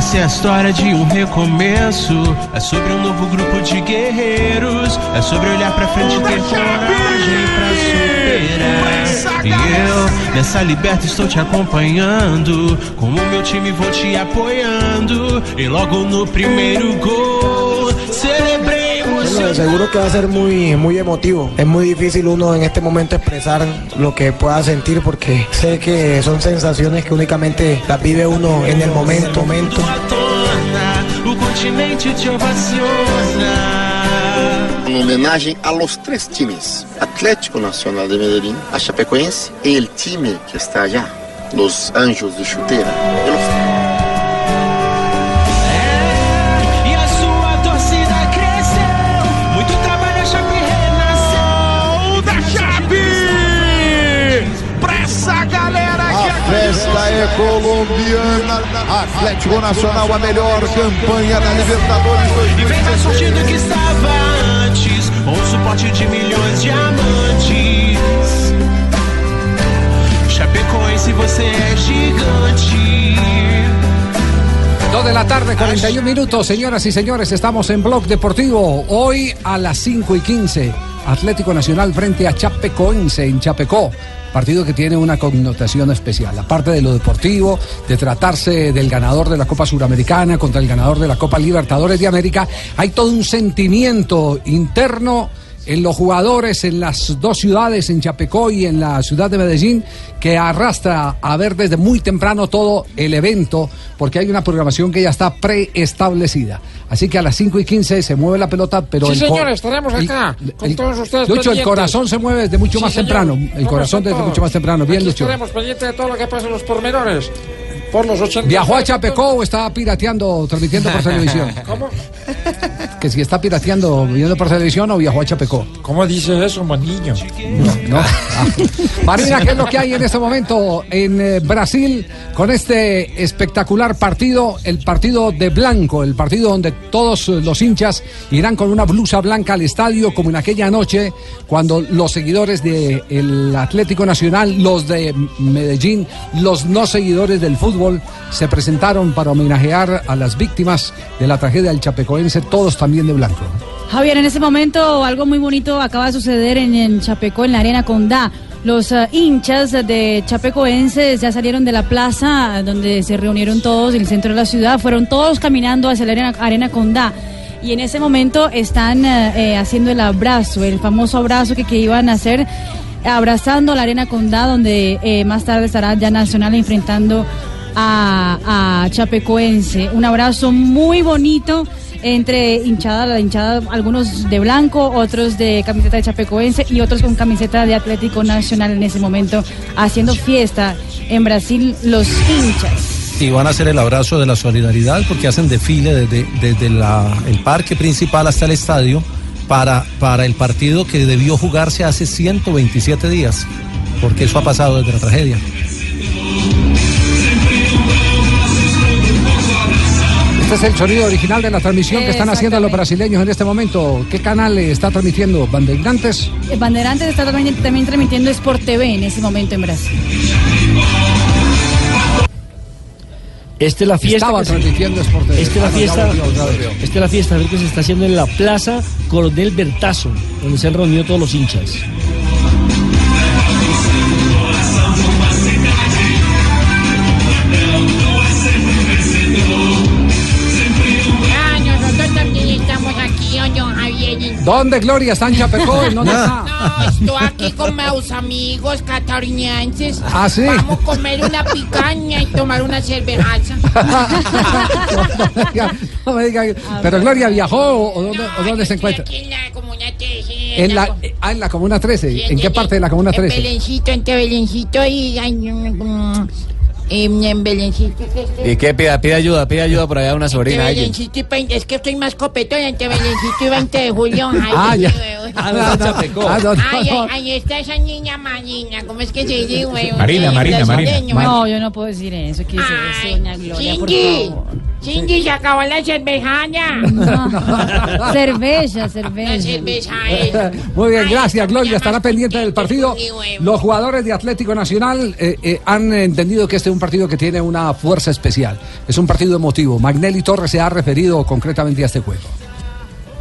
Essa é a história de um recomeço. É sobre um novo grupo de guerreiros. É sobre olhar pra frente e ter coragem pra superar. E eu, nessa liberta, estou te acompanhando. Como meu time, vou te apoiando. E logo no primeiro gol, celebrei Bueno, de emocionado. seguro que va a ser muy, muy emotivo. Es muy difícil uno en este momento expresar lo que pueda sentir porque sé que son sensaciones que únicamente las vive uno en el momento, momento. Uma homenagem a los três times: Atlético Nacional de Medellín, a Chapecoense e o time que está allá, los Anjos de Chuteira. Colombiana. Atlético Nacional, a melhor campanha da Libertadores E vem mais forte do que estava antes. Com o suporte de milhões de amantes. Chapecoense, você é gigante. Dos de la tarde, 41 minutos, señoras y señores, estamos en Blog Deportivo. Hoy a las 5 y 15, Atlético Nacional frente a Chapecoense en Chapecó. Partido que tiene una connotación especial. Aparte de lo deportivo, de tratarse del ganador de la Copa Suramericana contra el ganador de la Copa Libertadores de América, hay todo un sentimiento interno en los jugadores en las dos ciudades, en Chapecó y en la ciudad de Medellín, que arrastra a ver desde muy temprano todo el evento, porque hay una programación que ya está preestablecida. Así que a las 5 y 15 se mueve la pelota, pero Sí, el señor, estaremos el- acá, con el- todos ustedes Lucho, el corazón se mueve desde mucho Sí, más señor. temprano. El ¿Cómo corazón desde mucho más temprano. Bien, Aquí Lucho. estaremos pendientes de todo lo que pasa en los pormenores. Por los 80. ¿Viajó a Chapecó o está pirateando, transmitiendo por televisión? ¿Cómo? Que si está pirateando, viendo por televisión o viajó a Chapecó. ¿Cómo dice eso, niño? No. Ah. Marina, ¿qué es lo que hay en este momento en eh, Brasil con este espectacular partido? El partido de blanco, el partido donde todos los hinchas irán con una blusa blanca al estadio, como en aquella noche cuando los seguidores del Atlético Nacional, los de Medellín, los no seguidores del fútbol se presentaron para homenajear a las víctimas de la tragedia del Chapecoense, todos también de blanco. Javier, en este momento algo muy bonito acaba de suceder en, Chapecó, en la Arena Condá. Los ah, hinchas de Chapecoenses ya salieron de la plaza donde se reunieron todos en el centro de la ciudad, fueron todos caminando hacia la Arena, Arena Condá. Y en ese momento están eh, eh, haciendo el abrazo, el famoso abrazo que, iban a hacer, abrazando la Arena Condá, donde eh, más tarde estará ya Nacional enfrentando a, a Chapecoense. Un abrazo muy bonito entre hinchada, la hinchada, algunos de blanco, otros de camiseta de Chapecoense y otros con camiseta de Atlético Nacional en ese momento, haciendo fiesta en Brasil los hinchas. y van a hacer el abrazo de la solidaridad porque hacen desfile desde, desde el parque principal hasta el estadio para, para el partido que debió jugarse hace 127 días, porque eso ha pasado desde la tragedia. Este es el sonido original de la transmisión que están haciendo los brasileños en este momento. ¿Qué canal está transmitiendo? ¿Bandeirantes? El Banderantes está también, también transmitiendo Sport TV en ese momento en Brasil. Esta es la fiesta. Estaba que se- transmitiendo Sport TV. Esta es la Ah, no, ya fiesta. volvió. Esta es la fiesta que se está haciendo en la Plaza Coronel Bertazo, donde se han reunido todos los hinchas. ¿Dónde Gloria? ¿Está en Chapecó? ¿En dónde está? No, estoy aquí con mis amigos catarinenses. ¿Ah, sí? Vamos a comer una picaña y tomar una cervejaza. No me diga- Pero Gloria viajó o, dónde, o dónde se encuentra? Aquí en la comuna 13. En la, ah, en la Comuna 13. ¿En qué parte de la Comuna En 13? Belencito, entre Belencito y... mm, En, en Belencito. ¿Y qué? Pida, pida ayuda, pida ayuda por allá a una sobrina. Belencito y Pein- Es que estoy más copetón entre Belencito y 20 de julio. Ay, Ah, ya. huevo. Ah, no, no, Chapecó. Ah, no, no, Ay, no. ay, ahí está esa niña Marina. ¿Cómo es que se dice, güey? Marina, Marina, Marina. No, yo no puedo decir eso. ¿Qué es eso, doña Gloria? Por favor. Chingy, se acabó la cervejaña. Cerveza, La cerveza. cerveza es. Muy bien, gracias Gloria. Estará pendiente del partido. Los jugadores de Atlético Nacional eh, eh, han entendido que este es un partido que tiene una fuerza especial. Es un partido emotivo. Magnelli Torres se ha referido concretamente a este juego.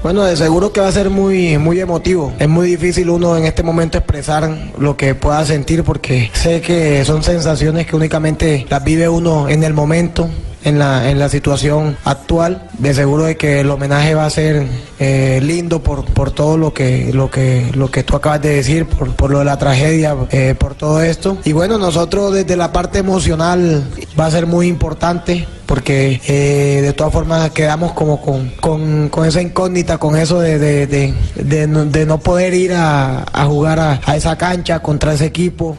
Bueno, de seguro que va a ser muy, muy emotivo. Es muy difícil uno en este momento expresar lo que pueda sentir porque sé que son sensaciones que únicamente las vive uno en el momento. En la, en la situación actual, de seguro de que el homenaje va a ser eh, lindo por, por todo lo que, lo, que, lo que tú acabas de decir, por, por lo de la tragedia, eh, por todo esto. Y bueno, nosotros desde la parte emocional va a ser muy importante porque eh, de todas formas quedamos como con, con, con esa incógnita, con eso de, de, de, no, de no poder ir a, a jugar a esa cancha contra ese equipo.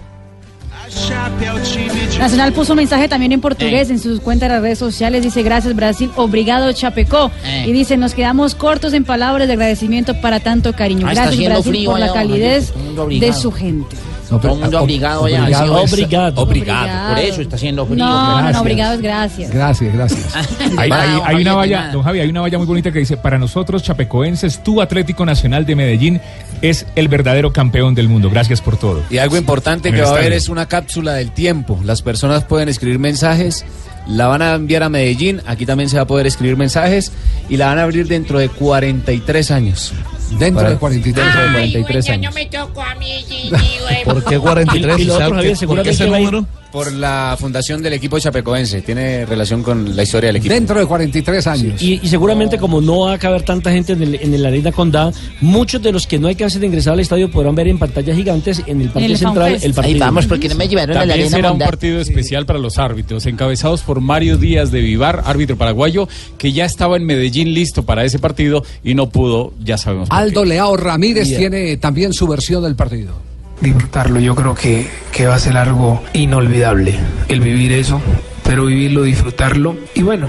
Nacional puso un mensaje también en portugués en sus cuentas de las redes sociales. Dice, gracias Brasil, obrigado Chapecó. Eh. Y dice, nos quedamos cortos en palabras de agradecimiento para tanto cariño. Ah, Gracias haciendo Brasil frío por la calidez de obligado. su gente. Todo el mundo obligado ya. obligado es-. Obrigado. Obrigado. Por eso está haciendo frío. No, no, Gracias. no, obrigado es gracias. Gracias, gracias. Hay, hay- hay una valla, don Javi, hay una valla muy bonita que dice, para nosotros chapecoenses, tu Atlético Nacional de Medellín es el verdadero campeón del mundo. Gracias por todo. Y algo importante que va a haber es una cápsula del tiempo. Las personas pueden escribir mensajes, la van a enviar a Medellín, aquí también se va a poder escribir mensajes y la van a abrir dentro de 43 años. Dentro Para- de 43 dentro de Ay, 43 güey, ya años. no me tocó a mí, Gigi, güey. ¿Por qué 43? Y- y lo ¿Sabe otro, qué- Javier, por qué ese número? Por la fundación del equipo chapecoense. Tiene relación con la historia del equipo. Dentro de 43 años. Y, y seguramente como no va a caber tanta gente en el, en el Arena Condá, muchos de los que no alcancen de ingresar al estadio podrán ver en pantallas gigantes en el Parque el Central FanFest. el partido. Ahí vamos, porque no me llevaron a la También arena será un Mondá. partido especial para los árbitros, encabezados por Mario Díaz de Vivar, árbitro paraguayo, que ya estaba en Medellín listo para ese partido y no pudo, ya sabemos. por qué. Aldo Leao Ramírez tiene también su versión del partido. Disfrutarlo. Yo creo que, que va a ser algo inolvidable el vivir eso, pero vivirlo, disfrutarlo. Y bueno,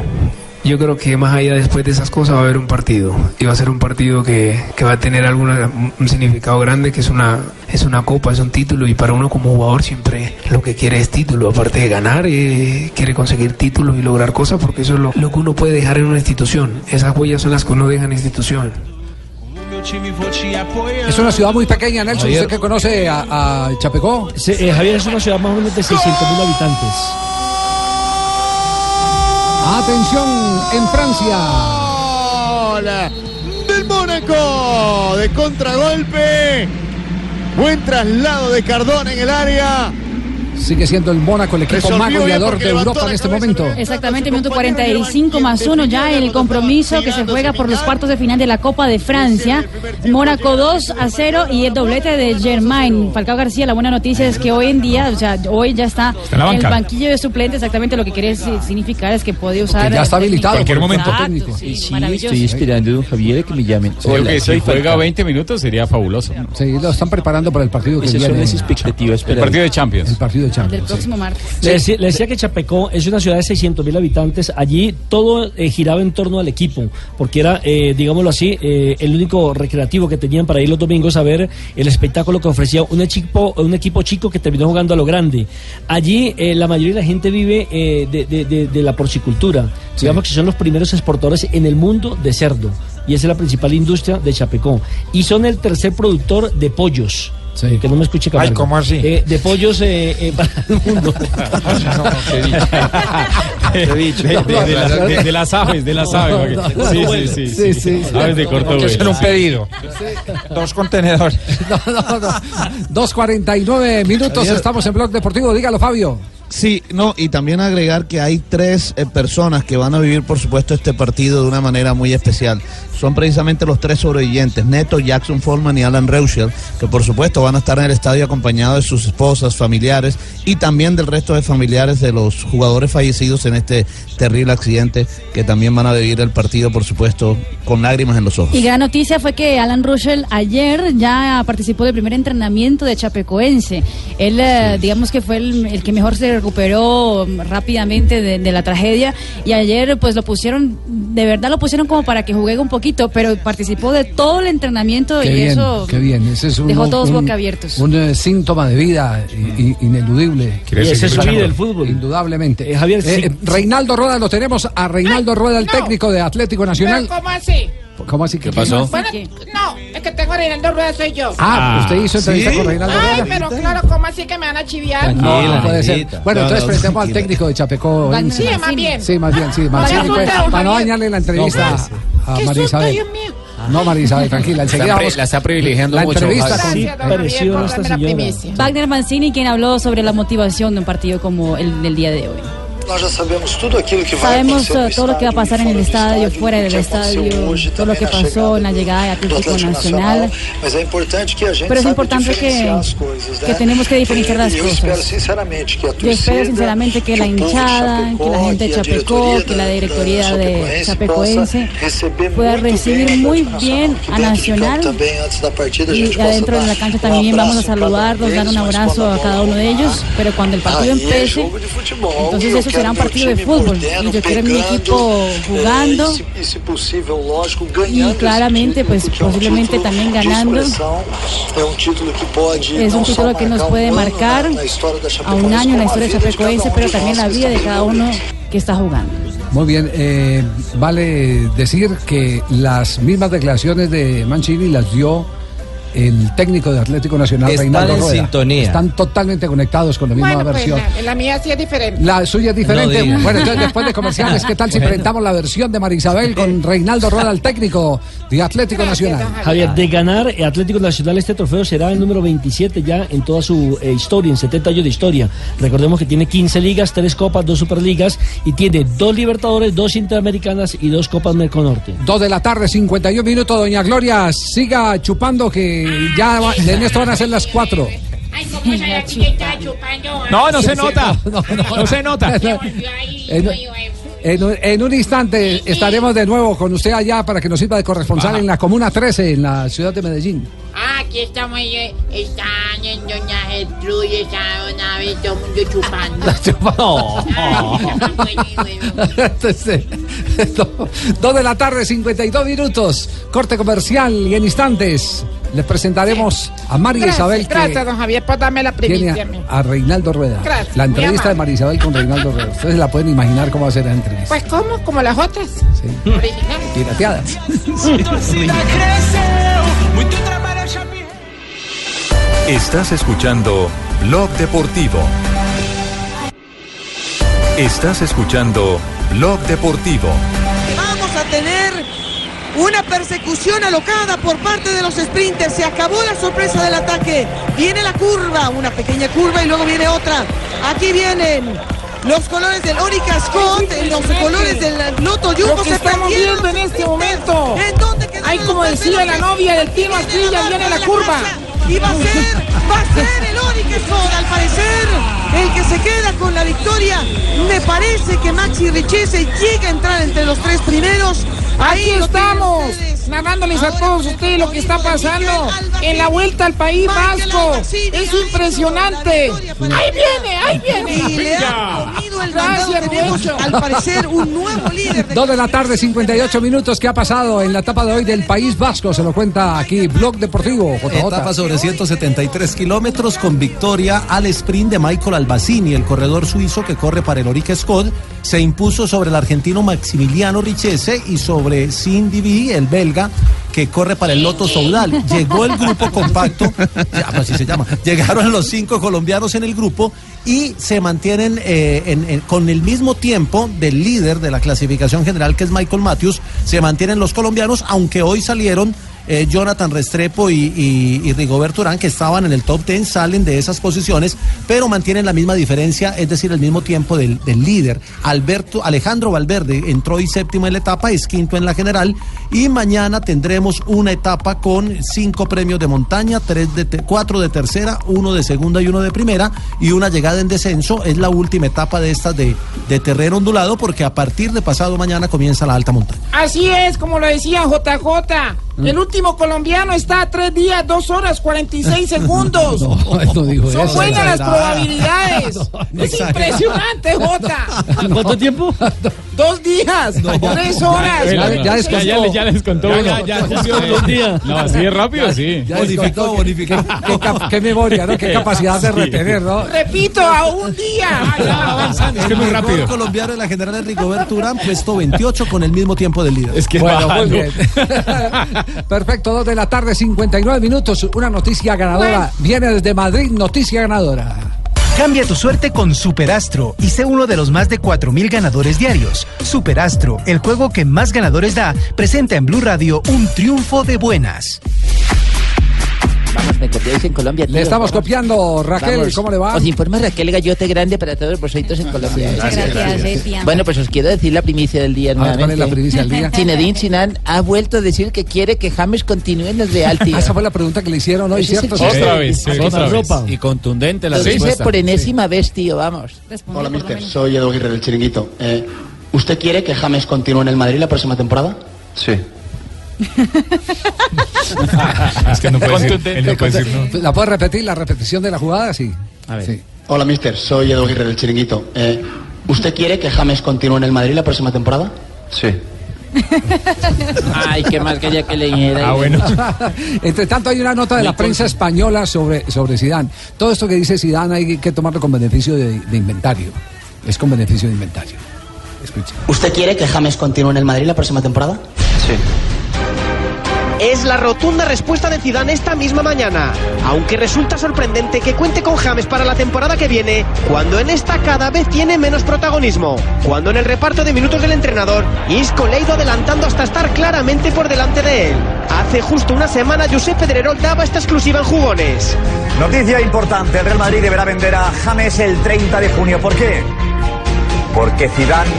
yo creo que más allá después de esas cosas va a haber un partido. Y va a ser un partido que, que va a tener alguna, un significado grande, que es una, es una copa, es un título. Y para uno como jugador siempre lo que quiere es título. Aparte de ganar, eh, quiere conseguir títulos y lograr cosas porque eso es lo, lo que uno puede dejar en una institución. Esas huellas son las que uno deja en institución. Es una ciudad muy pequeña, Nelson. Javier. ¿Usted que conoce a, a Chapecó? Eh, Javier es una ciudad más o menos de 600 mil habitantes. Atención en Francia. Hola, del Mónaco, de contragolpe. Buen traslado de Cardona en el área. Sigue siendo el Mónaco el equipo más goleador porque de Europa en este momento. Exactamente, minuto 45 más uno ya el compromiso que se juega por los cuartos de final de la Copa de Francia. Mónaco 2 a 0 y el doblete de Germain. Falcao García, la buena noticia es que hoy en día, o sea, hoy ya está, en el banquillo de suplente. Exactamente lo que quiere si- significar es que puede usar. ya está habilitado Cualquier por el momento. Exacto, técnico. sí, maravilloso. esperando, don Javier, que me llamen. Creo que si juega Falcao. 20 minutos sería fabuloso. Sí, lo están preparando para el partido que Esas son viene. las expectativas. El partido de Champions. El partido de Champions. sí. próximo martes. Le decía, le decía que Chapecó es una ciudad de 600 mil habitantes. Allí todo eh, giraba en torno al equipo, porque era, eh, digámoslo así, eh, el único recreativo que tenían para ir los domingos a ver el espectáculo que ofrecía un equipo, un equipo chico que terminó jugando a lo grande. Allí eh, la mayoría de la gente vive eh, de, de- de- de la porcicultura. Digamos que son los primeros exportadores en el mundo de cerdo. Y esa es la principal industria de Chapecó. Y son el tercer productor de pollos. Que no me escuche Camargo. Ay, ¿cómo así? Eh, de pollos eh, eh, para el mundo. De, de- de las, de- de las aves, de las aves. No, porque- no, sí, no, sí, no. sí, Sí, sí. sí, sí. Aves de corto vuelo. un pedido. Dos contenedores. No, no, no. 2.49 minutos, estamos en Blog Deportivo. Dígalo, Fabio. Sí, no, y también agregar que hay tres eh, personas que van a vivir, por supuesto, este partido de una manera muy especial. Son precisamente los tres sobrevivientes, Neto, Jackson Foreman y Alan Reuschel, que por supuesto van a estar en el estadio acompañados de sus esposas, familiares y también del resto de familiares de los jugadores fallecidos en este terrible accidente, que también van a vivir el partido, por supuesto, con lágrimas en los ojos. Y gran noticia fue que Alan Russell ayer ya participó del primer entrenamiento de Chapecoense. Él, eh, digamos que fue el, el que mejor se recuperó rápidamente de, de la tragedia y ayer pues lo pusieron, de verdad lo pusieron como para que juegue un poquito, pero participó de todo el entrenamiento Qué y bien, eso qué bien. Ese es un, dejó todos un- boquiabiertos. Un eh, síntoma de vida ineludible. Y ese es vida, el fútbol. Indudablemente. Eh, Javier, sí. Eh, Reinaldo Rueda, lo tenemos a Reinaldo Rueda, el técnico de Atlético Nacional. ¿Cómo así? ¿Cómo así? Bueno, no, es que tengo a Reinaldo Rueda, soy yo. Ah, usted hizo entrevista con Reinaldo Ay, Rueda. pero claro, ¿cómo así que me van a chiviar? No, no puede ser. Bueno, No, entonces presentemos al técnico de Chapecó. Sí, más bien. Sí, más bien, sí. Más bien, pues, para no dañarle la entrevista No, a Qué María Isabel. Dios mío. No, María Isabel, tranquila. Enseguida vamos. la está privilegiando la mucho, entrevista con- primicia. Wagner Mancini, quien habló sobre la motivación de un partido como el del día de hoy. Sabemos tudo aquilo que vai Sabemos acontecer no todo lo que va a pasar en el estadio, fuera del estadio, todo lo que pasó en la llegada de Atlético Nacional. Nacional, mas é importante que a gente Pero es importante que, diferenciar as coisas, que tenemos que diferenciar las E cosas. sinceramente que a Yo espero sinceramente que la hinchada, que la gente de Chapecó, diretoria que la directoría de Chapecoense Chapecoense possa receber pueda muito bem recibir muy bien a Nacional y adentro de la cancha um también vamos a abraço a cada saludarlos, um dar un abrazo a cada uno de ellos, pero cuando el partido empiece, entonces eso será un partido de fútbol y yo quiero mi equipo eh, jugando y claramente pues posiblemente también ganando. um Es un título que nos puede um ano marcar a un año en la historia de Chapecoense, um pero también la vida de cada uno que está jugando. Muy bien, eh, vale decir que las mismas declaraciones de Mancini las dio el técnico de Atlético Nacional, Están Reinaldo en Rueda. sintonía. Están totalmente conectados con la misma Bueno, pues versión. la, la mía sí es diferente. La suya es diferente. No bueno, entonces después de comerciales, ¿qué tal si Bueno. presentamos la versión de Marisabel con Reinaldo Rueda, el técnico de Atlético Nacional? Javier, de ganar eh, Atlético Nacional este trofeo será el número 27 ya en toda su eh, historia, en 70 años de historia. Recordemos que tiene 15 ligas, 3 copas, 2 superligas y tiene 2 Libertadores, 2 Interamericanas y 2 Copas Merconorte. Dos de la tarde, 51 minutos. Doña Gloria, siga chupando que ya va- en esto van a ser las cuatro. Ay, ¿cómo se la chica está chupando? No, no se nota. no, no, No se nota. En, en un- en un instante estaremos de nuevo con usted allá para que nos sirva de corresponsal en la Comuna 13, en la ciudad de Medellín. Ah, aquí estamos, eh, están en Doña Gertrude, está una vez todo el mundo chupando. Entonces, do- dos de la tarde, 52 minutos. Corte comercial y en instantes les presentaremos a María Gracias, Isabel que gracias, don Javier, por darme la primicia. a Reinaldo Rueda. Gracias, la entrevista de. María Isabel con Reinaldo Rueda. Ustedes la pueden imaginar cómo va a ser la entrevista. Pues, ¿cómo? Como las otras. Original. Pirateada. Estás escuchando Blog Deportivo. Estás escuchando Blog Deportivo. Vamos a tener una persecución alocada por parte de los sprinters. Se acabó la sorpresa del ataque. Viene la curva, una pequeña curva y luego viene otra. Aquí vienen los colores del Orica Scott, los colores del Loto Jumbo. Lo que se estamos perdieron viendo en este momento. ¿En dónde quedaron Ay, los como decía la novia del Tino Asprilla, viene la curva. Y va a ser, va a ser el Orica Scott, al parecer, el que se queda con la victoria. Me parece que Maxi Richese llega a entrar entre los tres primeros. Ahí Aquí estamos, narrándoles a todos ustedes lo que está pasando en la vuelta al País Vasco. Es impresionante. Ahí viene, ahí Y le viene. Gracias, Tenemos, al parecer, un nuevo líder. de Dos de la tarde, 58 minutos. ¿Qué ha pasado en la etapa de hoy del País Vasco? Se lo cuenta aquí Blog Deportivo. JJ. Etapa sobre 173 kilómetros con victoria al sprint de Michael Albacini, el corredor suizo que corre para el Orica Scott. Se impuso sobre el argentino Maximiliano Richese y sobre Cindy B, el belga, que corre para el Loto Soudal. Llegó el grupo compacto, pues así se llama. Llegaron los cinco colombianos en el grupo y se mantienen eh, en- en- con el mismo tiempo del líder de la clasificación general, que es Michael Matthews. Se mantienen los colombianos, aunque hoy salieron eh, Jonathan Restrepo y, y, y Rigoberto Urán, que estaban en el top 10, salen de esas posiciones, pero mantienen la misma diferencia, es decir, el mismo tiempo del, líder. Alberto, Alejandro Valverde entró y séptimo en la etapa, es quinto en la general, y mañana tendremos una etapa con cinco premios de montaña, tres de cuatro de tercera, uno de segunda y uno de primera, y una llegada en descenso. Es la última etapa de estas de, de terreno ondulado, porque a partir de pasado mañana comienza la alta montaña. Así es, como lo decía JJ. El último colombiano está a 3 días, 2 horas, 46 segundos. no dijo Son eso. buenas las probabilidades. es impresionante, Jota. ¿Cuánto tiempo? Dos días, tres horas. Ya, ya, ya, descontó. ya, les- ya les contó Ya, uno. ya, dos días. No, así de rápido, sí. Ya bonificó, bonificó. Qué, qué memoria, ¿no? Qué capacidad de retener, ¿no? Repito, a un día. Ay, ya avanzan. Es que muy rápido. El colombiano en la general es Rigoberto Urán, puesto 28 con el mismo tiempo del líder. Es que Bueno, muy bien. Perfecto, dos de la tarde, 59 minutos. Una noticia ganadora. Viene desde Madrid, noticia ganadora. Cambia tu suerte con Superastro y sé uno de los más de 4.000 ganadores diarios. Superastro, el juego que más ganadores da, presenta en Blue Radio un triunfo de buenas. Vamos, me copiáis en Colombia, tío. Le estamos Vamos. copiando, Raquel, Vamos. ¿cómo le va? Os informa Raquel Gallote Grande para todos vosotros en Colombia. Muchas gracias, gracias. tía. Bueno, pues os quiero decir la primicia del día A ver, ¿cuál nuevamente. es la primicia del día? Zinedine Zidane ha vuelto a decir que quiere que James continúe en el Real, tío. Ah, Esa fue la pregunta que le hicieron hoy, ¿cierto? Otra vez, sí, otra vez. Y contundente la Lo dice respuesta. por enésima vez, tío, vamos. Hola, mister. Soy Edu Aguirre del Chiringuito. Eh, ¿Usted quiere que James continúe en el Madrid la próxima temporada? Sí. Es que no puede decir, él no puede decir no. ¿La puede repetir? ¿La repetición de la jugada? Sí. A ver. Sí. Hola, mister. Soy Edu Aguirre del Chiringuito. Eh, ¿Usted quiere que James continúe en el Madrid la próxima temporada? Sí. Ay, qué más quería que le dijera. Ah, bueno. Entre tanto, hay una nota de la prensa española sobre, sobre Zidane. Todo esto que dice Zidane hay que tomarlo con beneficio de, de inventario. Es con beneficio de inventario. Escucha. ¿Usted quiere que James continúe en el Madrid la próxima temporada? Sí. Es la rotunda respuesta de Zidane esta misma mañana, aunque resulta sorprendente que cuente con James para la temporada que viene, cuando en esta cada vez tiene menos protagonismo, cuando en el reparto de minutos del entrenador, Isco le ha ido adelantando hasta estar claramente por delante de él. Hace justo una semana Josep Pedrerol daba esta exclusiva en Jugones. Noticia importante, el Real Madrid deberá vender a James el 30 de junio. ¿Por qué? Porque Zidane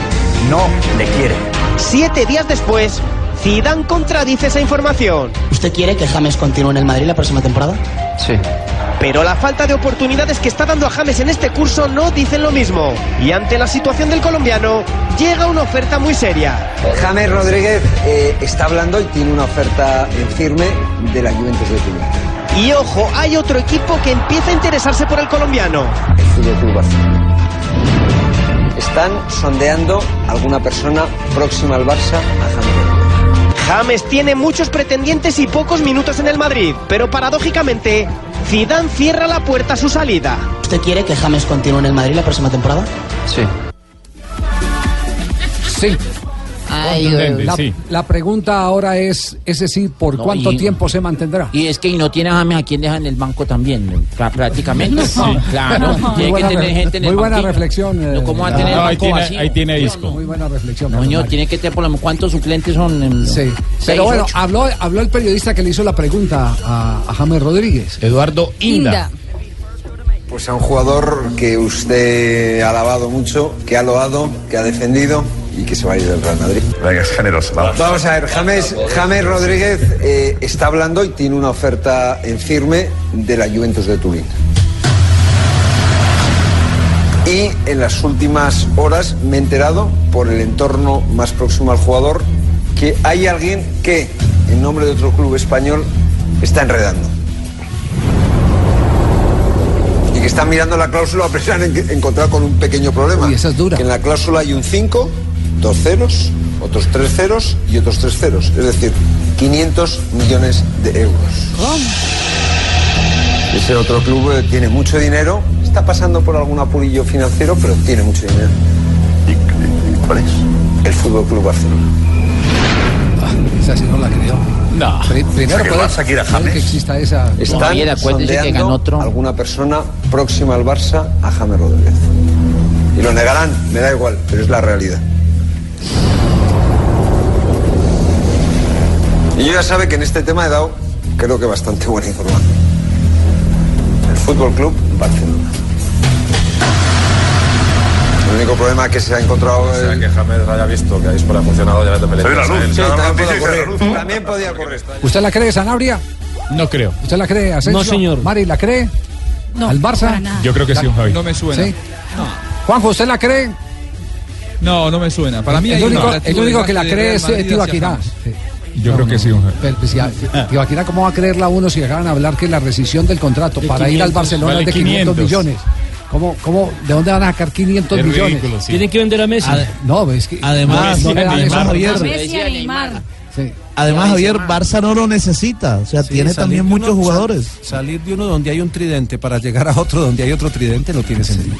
no le quiere. Siete días después, Zidane contradice esa información. ¿Usted quiere que James continúe en el Madrid la próxima temporada? Sí. Pero la falta de oportunidades que está dando a James en este curso no dicen lo mismo. Y ante la situación del colombiano, llega una oferta muy seria. James Rodríguez eh, está hablando y tiene una oferta en firme de la Juventus de Turín. Y ojo, hay otro equipo que empieza a interesarse por el colombiano. El Fútbol Club Barcelona. Están sondeando alguna persona próxima al Barça a James. James tiene muchos pretendientes y pocos minutos en el Madrid, pero paradójicamente, Zidane cierra la puerta a su salida. ¿Usted quiere que James continúe en el Madrid la próxima temporada? Sí. Sí. Ay, La, sí. la pregunta ahora es, ese sí, ¿por No, cuánto y- tiempo se mantendrá? Y es que y no tiene a James a quien deja en el banco también, ¿no? Prácticamente. Sí. Claro, Muy tiene que buena tener gente en el Muy buena banquillo. reflexión. eh, No, ¿cómo va a tener el No, ahí tiene- vacío? ahí tiene disco. Muy buena reflexión. No, señor, tiene que tener por lo menos cuántos suplentes son. En- Sí. Seis, Pero bueno, ocho. habló, habló el periodista que le hizo la pregunta a, a James Rodríguez. Eduardo Inda. Pues a un jugador que usted ha alabado mucho, que ha loado, que ha defendido y que se va a ir del Real Madrid. Venga, es generoso. Vamos. a ver, James, James Rodríguez eh, está hablando y tiene una oferta en firme de la Juventus de Turín. Y en las últimas horas me he enterado por el entorno más próximo al jugador que hay alguien que, en nombre de otro club español, está enredando. Y que está mirando la cláusula, pero se han en- encontrado con un pequeño problema. Uy, esa es dura. Que en la cláusula hay un 5, dos ceros, otros tres ceros y otros tres ceros. Es decir, 500 millones de euros. Ese otro club eh, tiene mucho dinero, está pasando por algún apurillo financiero, pero tiene mucho dinero. ¿Y, cuál es? El Fútbol Club Barcelona. Esa sí no la creo. No. Pri- Primero O sea, que puede, James. que exista esa... Están que ganó otro. alguna persona próxima al Barça a James Rodríguez. Y lo negarán, me da igual, pero es la realidad. Y yo ya sabe que en este tema he dado, creo que bastante buena información. El Fútbol Club Barcelona. El único problema que se ha encontrado O sea, que James haya visto que ahí por ha funcionado, ya la luz. Sí, también. También podía ocurrir. ¿Usted la cree, Sanabria? No creo. ¿Usted la cree, Asensio? No, señor. Mari, ¿la cree? No, ¿Al Barça? Yo creo que sí, Javi. No me suena. ¿Sí? Juanjo, ¿usted la cree? No, no me suena. Para mí el hay único, el que la cree es hacia Tibaquirá. James. Yo creo que sí. Pero, pues, ya, ¿cómo va a creerla uno si acaban de hablar que la rescisión del contrato De para ir al 500, Barcelona es de vale 500, 500. millones? ¿Cómo, cómo, ¿De dónde van a sacar 500 Es millones? ridículo, sí. Tienen que vender a Messi. Ade- No, es que Además, no, no le dan además, eso. Javier, A Messi y a Neymar. Sí. además Javier, Barça no lo necesita. O sea, Sí, tiene también muchos uno- jugadores. sal- Salir de uno donde hay un tridente para llegar a otro donde hay otro tridente no tiene sentido.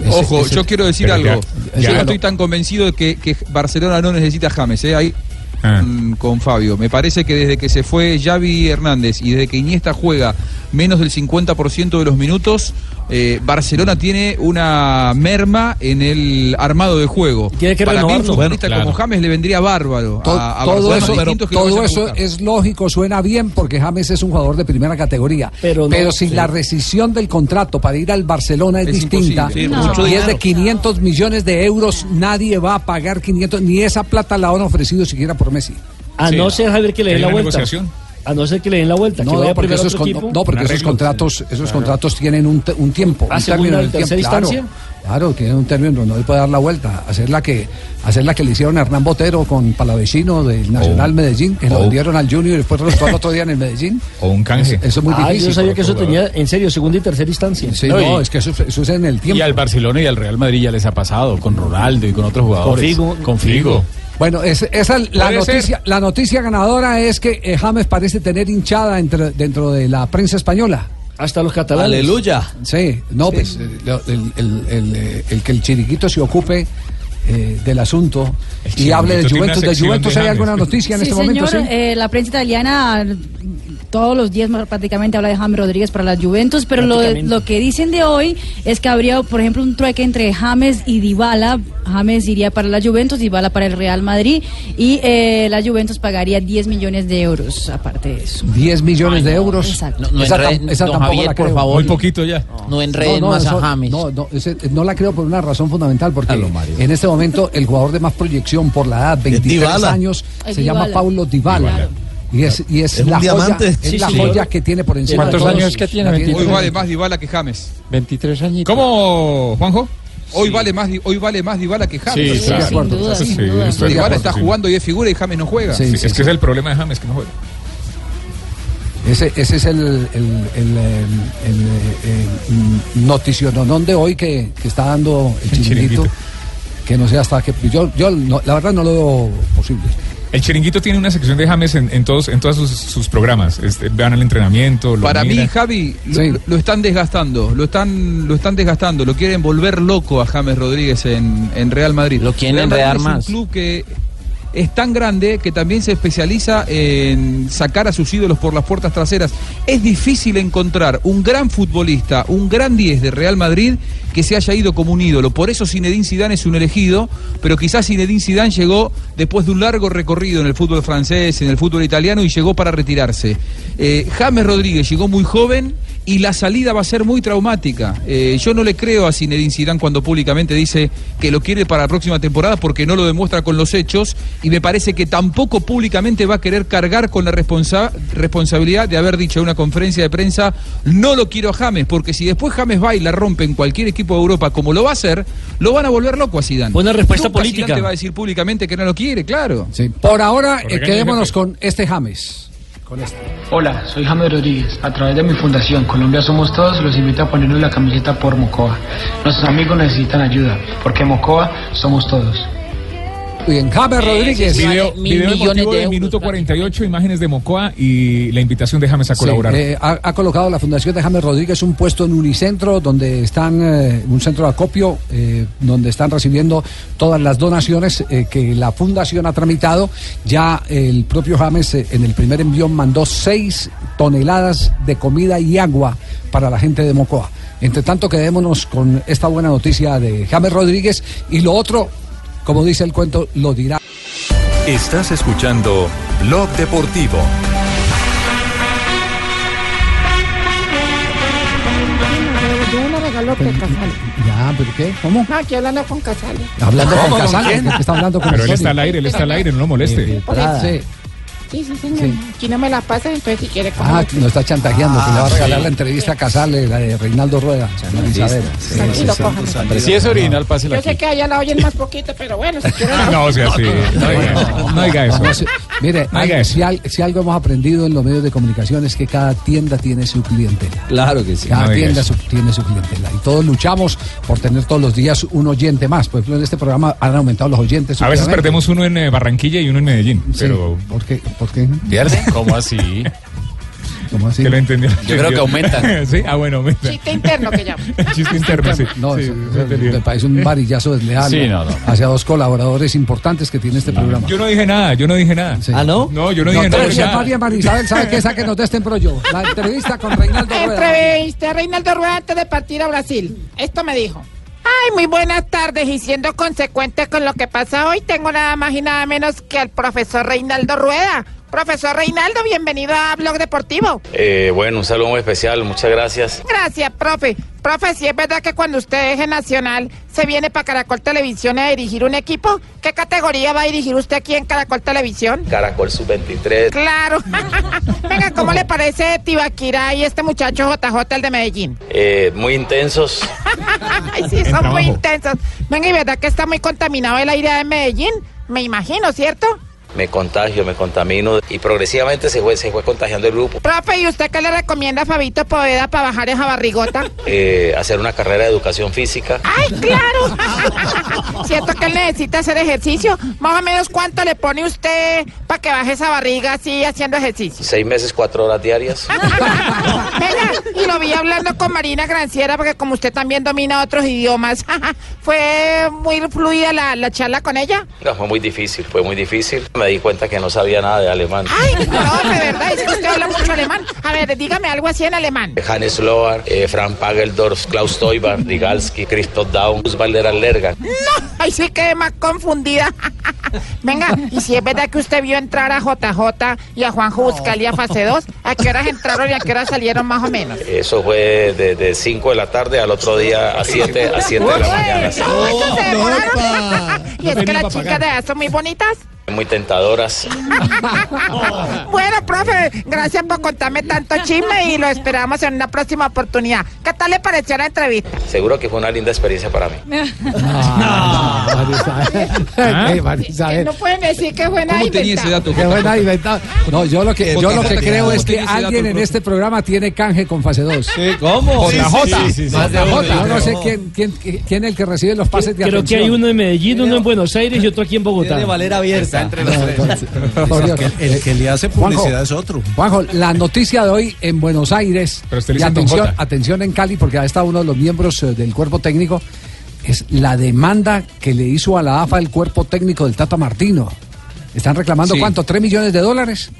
Ese- Ojo, ese- yo quiero decir algo. ya- yo no estoy tan convencido de que, que Barcelona no necesita a James. ¿eh? Ahí Ah. con Fabio. Me parece que desde que se fue Xavi Hernández y desde que Iniesta juega menos del 50% de los minutos, eh, Barcelona tiene una merma en el armado de juego. Tiene que Para mí un futbolista Bueno, como claro. James le vendría bárbaro To- a, a todo eso, es todo eso lógico, suena bien porque James es un jugador de primera categoría. Pero Pero, no, sin sí. la rescisión del contrato para ir al Barcelona es, Es distinta. Sí, No. y es de 500 millones de euros. Nadie va a pagar 500, ni esa plata la han ofrecido siquiera por Messi. A Sí. no ser, Javier, que le den la vuelta. negociación. A no ser que le den la vuelta. No, que no, vaya porque esos, con- no, porque esos contratos, esos contratos tienen un, te- un tiempo, ¿A un término del tiempo. tercera Claro, instancia? claro, tiene un término, no le puede dar la vuelta. Hacer la que, hacer la que le hicieron a Hernán Botero con Palavecino del Nacional Medellín, que lo vendieron al Junior y después resultó al otro día en el Medellín. O un canje. Eso, eso es muy Ah, difícil. yo sabía que eso tenía, en serio, segunda y tercera instancia. Sí, No, no, y- es que eso, eso es en el tiempo. Y al Barcelona y al Real Madrid ya les ha pasado, con Ronaldo y con otros jugadores. Figo. Con Figo. Bueno, es- esa es la ser. noticia, la noticia ganadora es que eh, James parece tener hinchada entre- dentro de la prensa española. Hasta los catalanes. Sí, no, pues eh, lo- el, el- el, eh, el que el chiriquito se ocupe eh, del asunto y hable de Juventus. ¿De Juventus de hay alguna noticia en Sí, este señor, momento? Sí. eh, la prensa italiana todos los días prácticamente habla de James Rodríguez para la Juventus, pero lo, lo que dicen de hoy es que habría, por ejemplo, un trueque entre James y Dybala. James iría para la Juventus, Dybala para el Real Madrid y eh, la Juventus pagaría 10 millones de euros aparte de eso. 10 millones de euros. Exacto. No, no esa enreden, esa tampoco Javier, la por favor. Muy poquito ya. No enreden más eso- a James. No, no, ese- no la creo por una razón fundamental, porque en este momento el jugador de más proyección por la edad, 23 Dybala. años, Es se llama. Paulo Dybala. Y es, y es, la joya, diamante. es Sí, la sí. joya que tiene por encima. de ¿Cuántos todos. años es que tiene? Hoy 23. vale más Dybala que James. 23 añitos. ¿Cómo, Juanjo? Hoy vale más hoy vale más Dybala que James. Sí, Sí, claro. sin duda, duda. de acuerdo, está jugando y es figura y James no juega. Sí, Sí, sí, es que es el problema de James, que no juega. Ese, ese es el, el, el, eh, el, eh, mm, noticiononón de hoy que, que está dando el El chiringuito. chiringuito. Que no sé hasta qué. Yo, yo no- la verdad no lo veo posible. El chiringuito tiene una sección de James en, en todos en todos sus, sus programas. Este, vean el entrenamiento. Lo Para mí. Javi, lo, Sí. lo están desgastando, lo están, lo están desgastando, lo quieren volver loco a James Rodríguez en, en Real Madrid. Lo quieren Real Madrid enredar es más. un club que es tan grande que también se especializa en sacar a sus ídolos por las puertas traseras. Es difícil encontrar un gran futbolista, un gran 10 de Real Madrid que se haya ido como un ídolo. Por eso Zinedine Zidane es un elegido, pero quizás Zinedine Zidane llegó después de un largo recorrido en el fútbol francés, en el fútbol italiano y llegó para retirarse. Eh, James Rodríguez llegó muy joven y la salida va a ser muy traumática. Eh, yo no le creo a Zinedine Zidane cuando públicamente dice que lo quiere para la próxima temporada porque no lo demuestra con los hechos y me parece que tampoco públicamente va a querer cargar con la responsa- responsabilidad de haber dicho en una conferencia de prensa no lo quiero a James porque si después James va y la rompe en cualquier equipo de Europa como lo va a hacer, lo van a volver loco a Zidane. Buena respuesta Nunca política. Zidane te va a decir públicamente que no lo quiere, claro. Por ahora, eh, quedémonos con este James. Hola, soy James Rodríguez. A través de mi fundación Colombia Somos Todos los invito a ponernos la camiseta por Mocoa. Nuestros amigos necesitan ayuda, porque Mocoa somos todos. Bien, James Rodríguez. Video, video deportivo del minuto 48, imágenes de Mocoa y la invitación de James a Sí, colaborar. eh, ha, ha colocado la Fundación de James Rodríguez un puesto en Unicentro, donde están, eh, un centro de acopio, eh, donde están recibiendo todas las donaciones eh, que la Fundación ha tramitado. Ya el propio James eh, en el primer envío mandó seis toneladas de comida y agua para la gente de Mocoa. Entre tanto, quedémonos con esta buena noticia de James Rodríguez y lo otro, como dice el cuento, lo dirá. Estás escuchando Blog Deportivo. Casale. Ya, ¿pero qué? ¿Cómo? No, aquí hablando con Casale. Hablando con ¿Con Casale. está hablando con Pero él está al aire, él está al aire, no lo moleste. Sí. Sí, sí, señor. Aquí no me la pasa, entonces si quiere Ah, nos está chantajeando, que le va a Ah, regalar sí. la entrevista a Casale, la de Reinaldo Rueda. Isabel. Tranquilo, cójalo. Pero si es original, pásela Yo sé que allá la oyen más poquito, pero bueno, si quieren. No, o sea, sí. No diga eso. No. No, sí. Mire, No hay- diga eso. si, al- si algo hemos aprendido en los medios de comunicación es que cada tienda tiene su clientela. Claro que sí. Cada No tienda su- tiene su clientela. Y todos luchamos por tener todos los días un oyente más. Por ejemplo, en este programa han aumentado los oyentes. A veces perdemos uno en eh, Barranquilla y uno en Medellín. Sí. Pero. ¿Por qué? ¿Por qué? ¿Pierde? ¿Cómo así? ¿Cómo así? Que lo entendió. Yo creo que aumenta. sí, ah, bueno, aumenta. Chiste interno que llamo. Chiste interno, sí. No, Sí, me parece un varillazo desleal Sí, no, no. hacia dos colaboradores importantes que tiene este programa. Yo no dije nada, yo no dije nada. ¿Ah, no? No, yo no dije nada. si es María Marisabel, ¿sabe qué? Sáquenos de este embrollo. La entrevista con Reinaldo Rueda. Entrevisté a Reinaldo Rueda antes de partir a Brasil. Esto me dijo. Ay, muy buenas tardes. Y siendo consecuente con lo que pasa hoy, tengo nada más y nada menos que al profesor Reinaldo Rueda. Profesor Reinaldo, bienvenido a Blog Deportivo. Eh, bueno, un saludo muy especial, muchas gracias. Gracias, profe. Profe, si es verdad que cuando usted deje Nacional se viene para Caracol Televisión a dirigir un equipo, ¿qué categoría va a dirigir usted aquí en Caracol Televisión? Caracol Sub-23. Claro. Venga, ¿cómo le parece Tibaquira y este muchacho JJ, el de Medellín? Eh, muy intensos. Ay, sí, son muy intensos. Venga, y verdad que está muy contaminado el aire de Medellín, me imagino, ¿cierto? Me contagio, me contamino y progresivamente se fue, se fue contagiando el grupo. Profe, ¿y usted qué le recomienda a Fabito Poveda para bajar esa barrigota? Eh, hacer una carrera de educación física. ¡Ay, claro! ¿Cierto que él necesita hacer ejercicio? Más o menos, ¿cuánto le pone usted para que baje esa barriga así haciendo ejercicio? Seis meses, cuatro horas diarias. Venga, y lo vi hablando con Marina Granciera, porque como usted también domina otros idiomas, ¿fue muy fluida la, la charla con ella? No, fue muy difícil, fue muy difícil. Me di cuenta que no sabía nada de alemán. Ay, no, de verdad, es que usted habla mucho alemán. A ver, dígame algo así en alemán. Hannes Lohr, eh, Frank Pageldorf, Klaus Teuber, Rigalski, Christoph Daum, Valder Lergan. No, ahí sí quedé más confundida. Venga, y si es verdad que usted vio entrar a JJ y a Juanjo Buscali a fase 2, ¿a qué horas entraron y a qué horas salieron más o menos? Eso fue de 5 de la tarde al otro día a 7 a 7 de la mañana. sí. No, se demoraron. y es que las chicas de allá son muy bonitas. Muy Bueno, profe, gracias por contarme tanto chisme y lo esperamos en una próxima oportunidad. ¿Qué tal le pareció la entrevista? Seguro que fue una linda experiencia para mí. Eh, Marisabel. No pueden decir que fue nada ¿Cómo inventado. ese dato? Qué buena inventada. No, yo lo que, yo lo que creo es que alguien en este programa tiene canje con fase 2. ¿Cómo? JJ. Sí, Más de JJ. uno. Yo no sé quién, quién, quién es el que recibe los pases de Creo que atención. hay uno en Medellín, uno en Buenos Aires y otro aquí en Bogotá. Tiene valera abierta. entre los. El, el que le hace publicidad es otro. Juanjo, la noticia de hoy en Buenos Aires, y atención, atención en Cali, porque ahí está uno de los miembros eh, del cuerpo técnico, es la demanda que le hizo a la AFA el cuerpo técnico del Tata Martino. Están reclamando Sí. cuánto, ¿3 millones de dólares?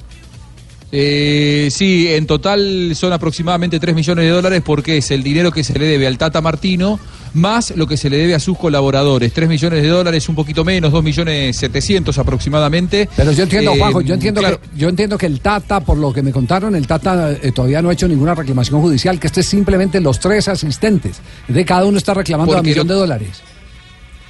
Eh, sí, en total son aproximadamente 3 millones de dólares porque es el dinero que se le debe al Tata Martino más lo que se le debe a sus colaboradores. 3 millones de dólares, un poquito menos, 2 millones 700 aproximadamente. Pero yo entiendo, Eh, Juanjo, yo entiendo, claro, que, yo entiendo que el Tata, por lo que me contaron, el Tata eh, todavía no ha hecho ninguna reclamación judicial, que este es simplemente los tres asistentes. De cada uno está reclamando a millón de dólares.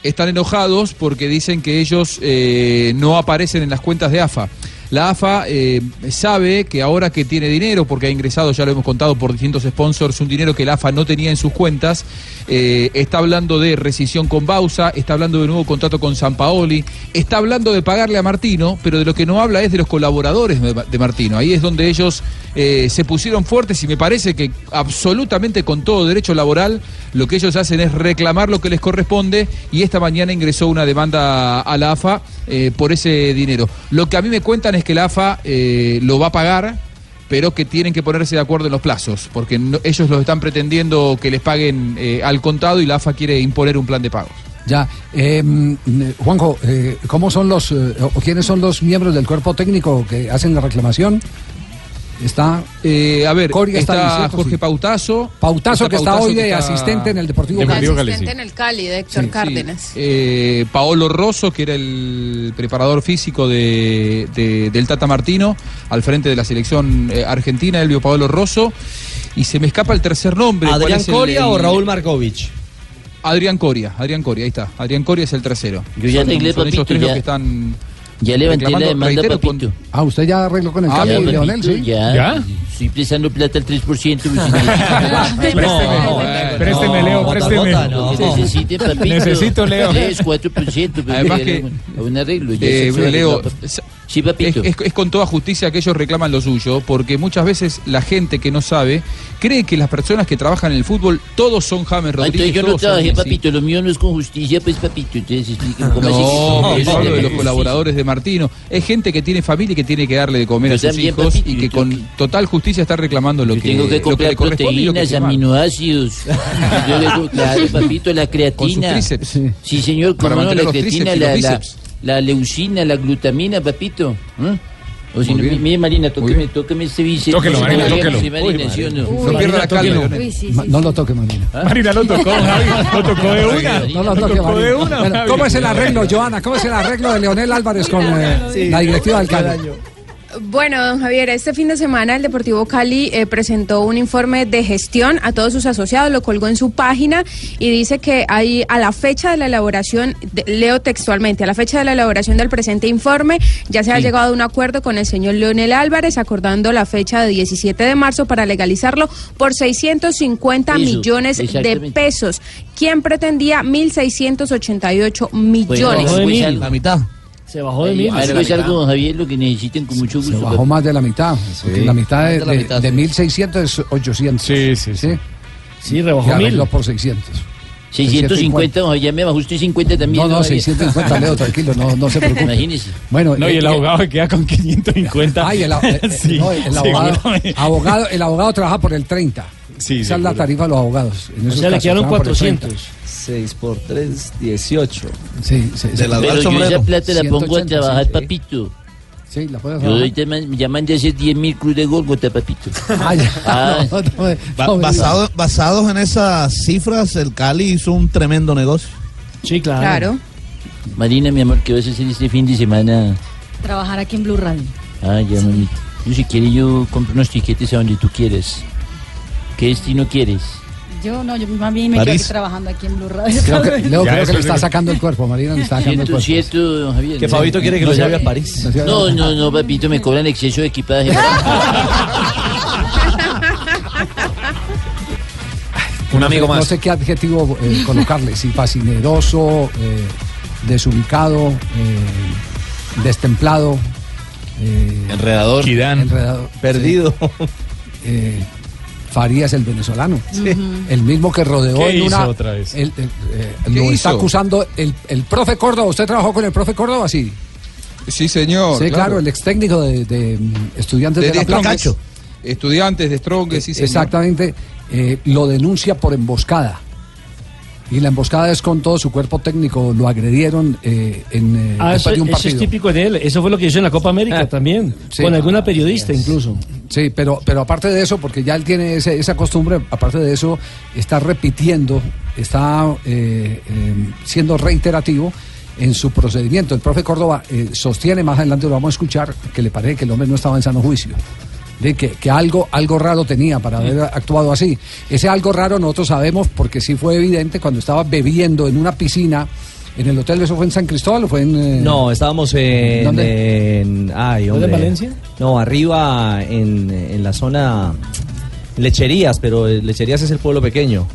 están enojados porque dicen que ellos eh, no aparecen en las cuentas de AFA. La AFA eh, sabe que ahora que tiene dinero, porque ha ingresado, ya lo hemos contado, por distintos sponsors, un dinero que la AFA no tenía en sus cuentas, eh, está hablando de rescisión con Bausa, está hablando de nuevo contrato con San Paoli, está hablando de pagarle a Martino, pero de lo que no habla es de los colaboradores de, Martino. Ahí es donde ellos eh, se pusieron fuertes y me parece que absolutamente con todo derecho laboral, lo que ellos hacen es reclamar lo que les corresponde y esta mañana ingresó una demanda a la AFA por ese dinero. Lo que a mí me cuentan es que la AFA eh, lo va a pagar, pero que tienen que ponerse de acuerdo en los plazos, porque ellos los están pretendiendo que les paguen eh, al contado y la AFA quiere imponer un plan de pagos. Ya, mm, Juanjo, eh, ¿cómo son los, quiénes son los miembros del cuerpo técnico que hacen la reclamación? Está. Eh, a ver, Coria está Jorge sí. Pautazo. Pautazo, que está Pautazo, hoy que de está- asistente en el Deportivo Deportivo Cali. Cali, Asistente en el Cali de Héctor Sí, Cárdenas. Eh, Paolo Rosso, que era el preparador físico de, de- del Tata Martino, al frente de la selección eh, argentina, Elvio Paolo Rosso. Y se me escapa el tercer nombre. ¿cuál ¿Adrián el- Coria el- o Raúl Markovich? Adrián Coria, Adrián Coria, ahí está. Adrián Coria es el tercero. Yo ya son, son papito, tres los que están. Ya levanté la demanda, reitero, con- papito. Ah, usted ya arregló con el Ah, ya, Leonel, papito, sí. Ya. Estoy prestando plata al 3%. pues, si necesito- Présteme, Leo, présteme. Necesite, papito. Necesito, Leo. 3, 4%. pues, Además ya, que, un arreglo. Eh, Leo, es, Sí, papito. es- es con toda justicia que ellos reclaman lo suyo, porque muchas veces la gente que no sabe cree que las personas que trabajan en el fútbol todos son James Ah, Rodríguez. Entonces yo no trabajé, papito. Lo mío no es con justicia, pues, papito. Ustedes expliquen cómo. No, que- yo hablo de los colaboradores de Martino. Es gente que tiene familia y que tiene que darle de comer Yo a sus también, hijos papito, y que con total justicia está reclamando lo que, Tengo que comprar lo que proteínas, aminoácidos. Yo le- claro, papito, la creatina. Con sus. Sí, señor, Para como no, la creatina, la, la, la leucina, la glutamina, papito. ¿eh? O si no, mire, Marina, tóqueme, tóqueme este bíceps. Tóquelo, Marina, tóquelo. sí, Marina, ¿sí o no? No pierda la calma, No lo toque, Marina. Marina lo tocó, Javi. Lo tocó de una. No lo Lo toque, tocó de una. ¿Cómo es el arreglo, Joana? ¿Cómo es el arreglo de Leonel Álvarez con eh, la directiva del Cali? Bueno, don Javier, este fin de semana el Deportivo Cali eh, presentó un informe de gestión a todos sus asociados, lo colgó en su página y dice que hay a la fecha de la elaboración, de- leo textualmente, a la fecha de la elaboración del presente informe ya se ha llegado a un acuerdo con el señor Leonel Álvarez acordando la fecha de 17 de marzo para legalizarlo por 650 Eso, millones de pesos. ¿Quién pretendía 1.688 Bueno, millones? algo de es mil. algo. La mitad. Se bajó de mil. Algo es algo, don Javier, lo que necesiten con mucho Se gusto. bajó más de la mitad. Porque la mitad de, de la de- mitad, de sí. 1.600 es 800. Sí, sí, sí. Sí, Y rebajó mil. por 600. 650, don Javier, me bajó usted 50 también. No, no, don Javier. 650, Leo, tranquilo, no, no se preocupe. Imagínese. Bueno, No, y eh, el eh, abogado se queda con 550. Ay, el, eh, Sí, no, el abogado, abogado, el abogado trabaja por el 30. Sí, Esa es la tarifa de los abogados. En O sea, le quedaron trabajan por el 30. 400. 6 por 3, 18. Sí, sí, sí. la- Pero yo sombrero. esa plata la pongo a 180, trabajar, sí. papito. Sí, la puedes Yo trabajar. ahorita man- ya mandé a hacer 10 mil cruz de Gólgota, papito. Ah, ya. Ah. No, no, no, Ba- no me basado- basados en esas cifras, el Cali hizo un tremendo negocio. Sí, claro. Claro. Marina, mi amor, ¿qué vas a hacer este fin de semana? Trabajar aquí en Blue Radio. Ah, ya, mamita. Yo si quieres, yo compro unos tiquetes a donde tú quieres. ¿Qué destino quieres? Yo no, yo más bien me quedo aquí trabajando aquí en Blue Radio. Creo que, Ya, creo que le es está sacando el cuerpo, Marina le está sacando el cuerpo. cierto, don Javier. Que Fabito quiere que lo lleve a París. No, no, no, papito, me cobran exceso de equipaje. Un amigo No más. sé qué adjetivo eh, colocarle, si fascineroso, eh, desubicado, eh, destemplado, eh, Enredador. Kidán. enredado. Perdido. Eh, Farías el venezolano, Sí. el mismo que rodeó ¿Qué en hizo una. otra vez? el- el, eh, ¿Qué lo está hizo? acusando el, el profe Córdoba. ¿Usted trabajó con el profe Córdoba? Sí. Sí, señor. sí, claro, el ex técnico de, de, mm, estudiantes de, de, la Plata. Estudiantes de Strongest, sí, señor. Exactamente, eh, lo denuncia por emboscada. Y la emboscada es con todo su cuerpo técnico, lo agredieron eh, en, eh, Ah, eso, de un eso es partido. típico de él. Eso fue lo que hizo en la Copa América también. Sí. Con alguna periodista incluso. Sí, pero, pero aparte de eso, porque ya él tiene ese- esa costumbre, aparte de eso, está repitiendo, está eh, eh, siendo reiterativo en su procedimiento. El profe Córdoba eh, sostiene, más adelante lo vamos a escuchar, que le parece que el hombre no estaba en sano juicio. De que, que algo, algo raro tenía para haber actuado así. Ese algo raro nosotros sabemos porque sí fue evidente cuando estaba bebiendo en una piscina en el hotel, ¿eso fue en San Cristóbal o fue en...? eh, No, estábamos en. ¿Dónde? en- ay, ¿No hombre. de Valencia? No, arriba en, en la zona. Lecherías, pero Lecherías es el pueblo pequeño.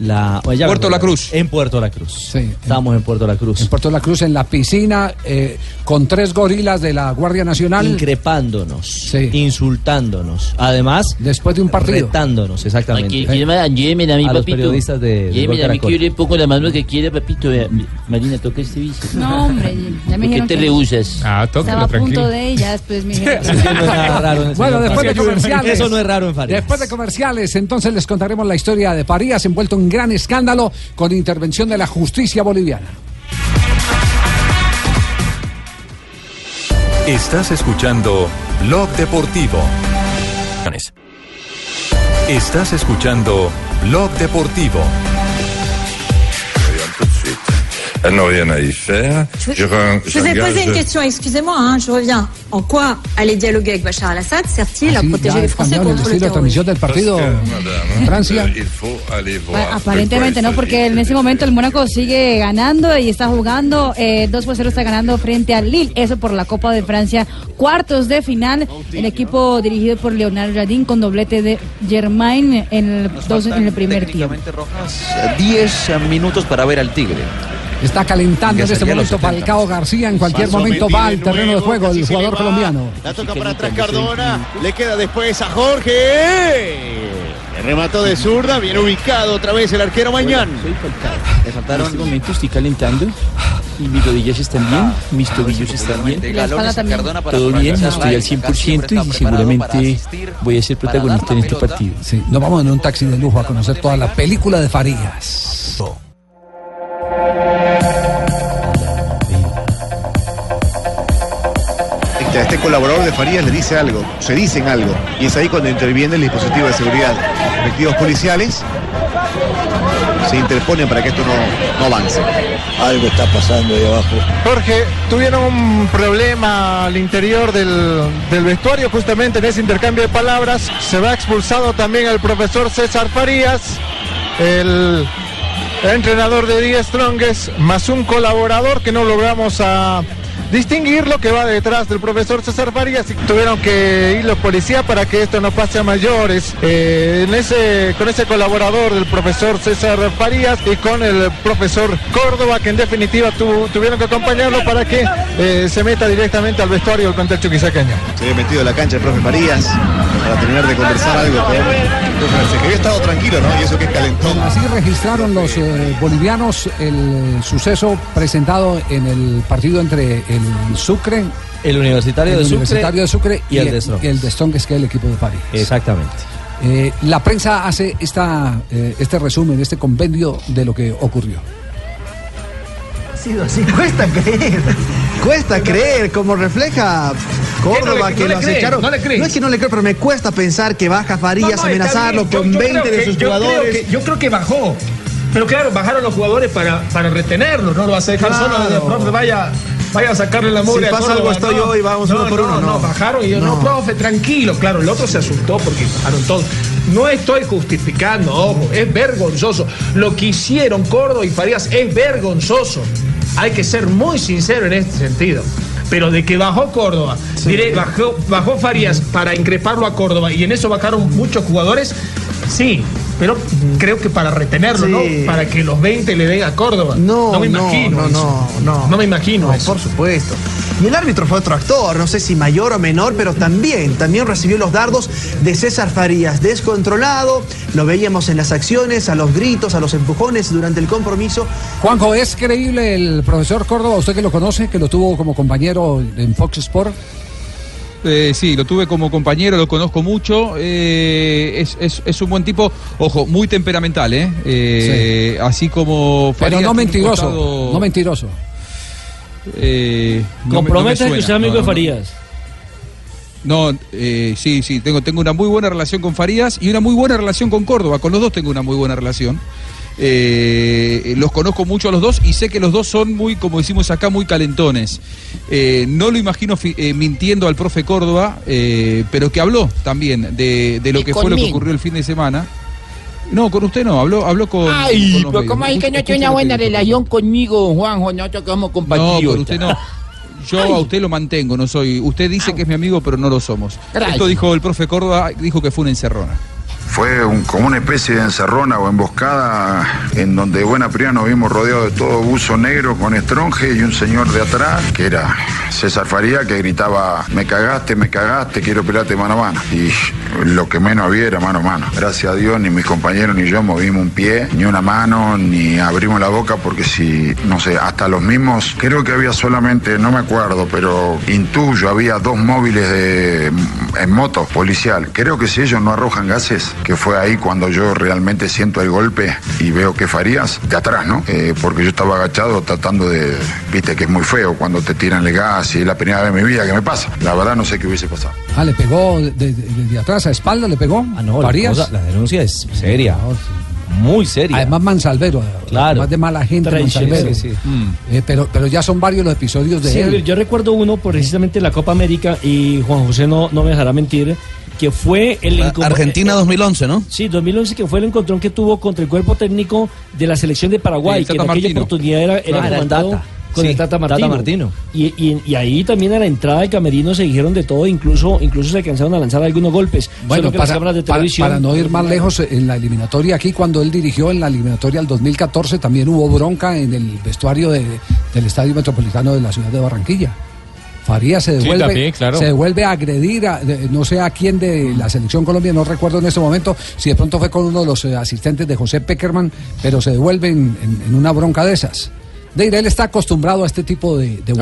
La, bueno, ya Puerto La. Cruz. En Puerto La Cruz. Sí, Estábamos en Puerto La Cruz. En Puerto La Cruz, en la piscina, eh, con tres gorilas de la Guardia Nacional. Increpándonos, insultándonos. Además, después de un partido. Retándonos, exactamente. Aquí, aquí, lléveme a mi A los papito. periodistas de- de a mí que yo le pongo la mano que quiera, papito. Marina, toca este vicio. No, hombre, ya me ¿Por qué te rehusas? Ah, estaba a punto de ya después me dijeron. Bueno, después de comerciales. Eso no es raro en Farías. Después de comerciales, entonces les contaremos la historia de Farías envuelto en gran escándalo con intervención de la justicia boliviana. Estás escuchando Blog Deportivo. Estás escuchando Blog Deportivo. Elle n'a rien à y faire. Je, Je vous ai posé une question, excusez-moi, hein, je reviens. En quoi aller dialoguer avec Bachar al-Assad sert-il à Así protéger les Français el contre terrorisme transmisión del partido en Francia. Il faut aller Bueno, voir. aparentemente no, porque en ese momento el Mónaco sigue ganando y está jugando. Eh, 2 por 0 está ganando frente al Lille. Eso por la Copa de Francia. Cuartos de final. El equipo dirigido por Leonardo Jardín con doblete de Germain en el, dos en el primer tiempo. 10 minutos para ver al Tigre. Está calentando en este momento 70. Falcao García. En cualquier Paso momento me va al terreno de juego el jugador le va. colombiano. La toca para atrás Cardona. Le queda después a Jorge. El remató de zurda. Bien ubicado otra vez el arquero Mañán. Le faltaron este momento, estoy calentando. Y mis rodillas están bien, mis tobillos están bien. Todo bien, estoy al 100% y seguramente voy a ser protagonista en este partido. Sí, nos vamos en un taxi de lujo a conocer toda la película de Farías. Este, a este colaborador de Farías le dice algo, se dicen algo, y es ahí cuando interviene el dispositivo de seguridad. Efectivos policiales se interponen para que esto no, no avance. Algo está pasando ahí abajo. Jorge, tuvieron un problema al interior del, del vestuario justamente en ese intercambio de palabras. Se va expulsado también el profesor César Farías, el entrenador de Die Strongest, más un colaborador que no logramos a distinguir lo que va detrás del profesor César Farías y tuvieron que ir los policías para que esto no pase a mayores. Eh, en ese, con ese colaborador del profesor César Farías y con el profesor Córdoba, que en definitiva tu- tuvieron que acompañarlo para que eh, se meta directamente al vestuario del plantel chuquisaqueño. Se había metido en la cancha el profe Farías para terminar de conversar algo con García, que había estado tranquilo, ¿no? Y eso que es calentón. Así registraron los eh, bolivianos el suceso presentado en el partido entre el Sucre, El Universitario el de Sucre Universitario de Sucre y el de Strongest. y el de Strongest, que es el equipo de París. Exactamente. Eh, la prensa hace esta, eh, este resumen, este compendio de lo que ocurrió. Ha sido así, cuesta creer. Cuesta creer, como refleja Córdoba, ¿Qué que no le- lo no le cree? acecharon. ¿No le cree? es que no le creo, pero me cuesta pensar que baja Farías No, no, amenazarlo. Yo- con yo 20 creo de que- sus yo creo jugadores. que- yo creo que bajó. Pero claro, bajaron los jugadores para, para retenerlo, no lo vas a dejar Claro. solo, profe, vaya, vaya a sacarle la mugre Si pasa Córdoba, algo, estoy no. yo y vamos no, uno por no, uno, No, no. bajaron y yo, no. No. profe, tranquilo, claro, el otro se asustó porque bajaron todos. No estoy justificando, ojo, es vergonzoso. Lo que hicieron Córdoba y Farías es vergonzoso. Hay que ser muy sincero en este sentido. Pero de que bajó Córdoba, diré, bajó, bajó Farías para increparlo a Córdoba y en eso bajaron muchos jugadores, sí, pero creo que para retenerlo, Sí. ¿no? Para que los 20 le den a Córdoba. No, me no, imagino. no, no, no. No me imagino No, eso. por supuesto. Y el árbitro fue otro actor, no sé si mayor o menor, pero también, también recibió los dardos de César Farías, descontrolado, lo veíamos en las acciones, a los gritos, a los empujones durante el compromiso. Juanjo, ¿es creíble el profesor Córdoba, usted que lo conoce, que lo tuvo como compañero en Fox Sport? Eh, sí, lo tuve como compañero, lo conozco mucho. eh, es, es- es un buen tipo, ojo, muy temperamental, ¿eh? Eh, Así como. Pero Farías no mentiroso, costado, no mentiroso. eh, no me- no me Compromete que es amigo no, de. Farías. No, eh, sí, sí, tengo, tengo una muy buena relación con Farías y una muy buena relación con Córdoba. Con los dos tengo una muy buena relación. Eh, los conozco mucho a los dos y sé que los dos son muy, como decimos acá, muy calentones. Eh, no lo imagino eh, mintiendo al profe Córdoba, pero que habló también de, de lo que fue lo que ocurrió el fin de semana. No, con usted no, habló, habló con. Ay, con pero. ¿cómo es que no tiene una buena relación conmigo, Juanjo? Nosotros que somos No, compatriotas. con usted no. Yo a usted lo mantengo, no soy. Usted dice que es mi amigo, pero no lo somos. Gracias. Esto dijo el profe Córdoba, dijo que fue una encerrona. Fue un- como una especie de encerrona o emboscada en donde de buena primera nos vimos rodeados de todo buzo negro con estronje y un señor de atrás que era César Faría que gritaba me cagaste, me cagaste, quiero pelarte mano a mano. Y lo que menos había era mano a mano. Gracias a Dios ni mis compañeros ni yo movimos un pie, ni una mano, ni abrimos la boca porque si, no sé, hasta los mismos, creo que había solamente, no me acuerdo, pero intuyo, había dos móviles de, en moto policial. Creo que si ellos no arrojan gases, que fue ahí cuando yo realmente siento el golpe y veo que Farías de atrás, ¿no? Eh, porque yo estaba agachado tratando de, viste que es muy feo cuando te tiran el gas y es la primera vez en mi vida que me pasa. La verdad no sé qué hubiese pasado. Ah, le pegó de, de- de atrás a espalda, le pegó. Ah, no, la, Farías. cosa- la denuncia es seria. Muy seria. Además, Mansalvero. Claro. Además de mala gente. Mansalvero. Sí, sí. Eh, pero, pero ya son varios los episodios de Sí, él. yo recuerdo uno precisamente en la Copa América y Juan José no, no me dejará mentir que fue el Argentina 2011, ¿no? Sí, 2011 que fue el encontrón que tuvo contra el cuerpo técnico de la selección de Paraguay, que en aquella Martino. oportunidad era, era era el comandado Tata. con Sí, el Tata Tata Martino. Martino. Y, y- y ahí también a la entrada del camerino se dijeron de todo, incluso incluso se alcanzaron a lanzar algunos golpes. Bueno, las para, cámaras de para- televisión- para no ir más lejos, en la eliminatoria aquí, cuando él dirigió en la eliminatoria del 2014, también hubo bronca en el vestuario de- del Estadio Metropolitano de la ciudad de Barranquilla. Farías se Sí, devuelve, también, claro. se devuelve a agredir, a- de- no sé a quién de la selección Colombia, no recuerdo en este momento si de pronto fue con uno de los eh, asistentes de José Peckerman, pero se devuelve en, en- en una bronca de esas. Deira, él está acostumbrado a este tipo de, de.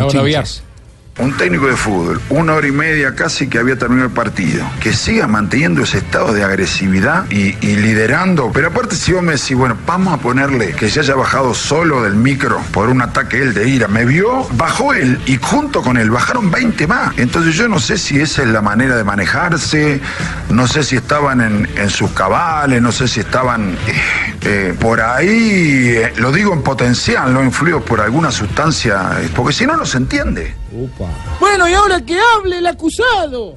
Un técnico de fútbol, una hora y media casi que había terminado el partido, que siga manteniendo ese estado de agresividad y, liderando. Pero aparte, si vos me decís, bueno, vamos a ponerle que se haya bajado solo del micro por un ataque él de ira, me vio, bajó él y junto con él bajaron 20 más. Entonces yo no sé si esa es la manera de manejarse, no sé si estaban en, sus cabales, no sé si estaban eh, eh, por ahí, eh, lo digo en potencial, no influidos por alguna sustancia, porque si no, no se entiende. Bueno, y ahora que hable el acusado.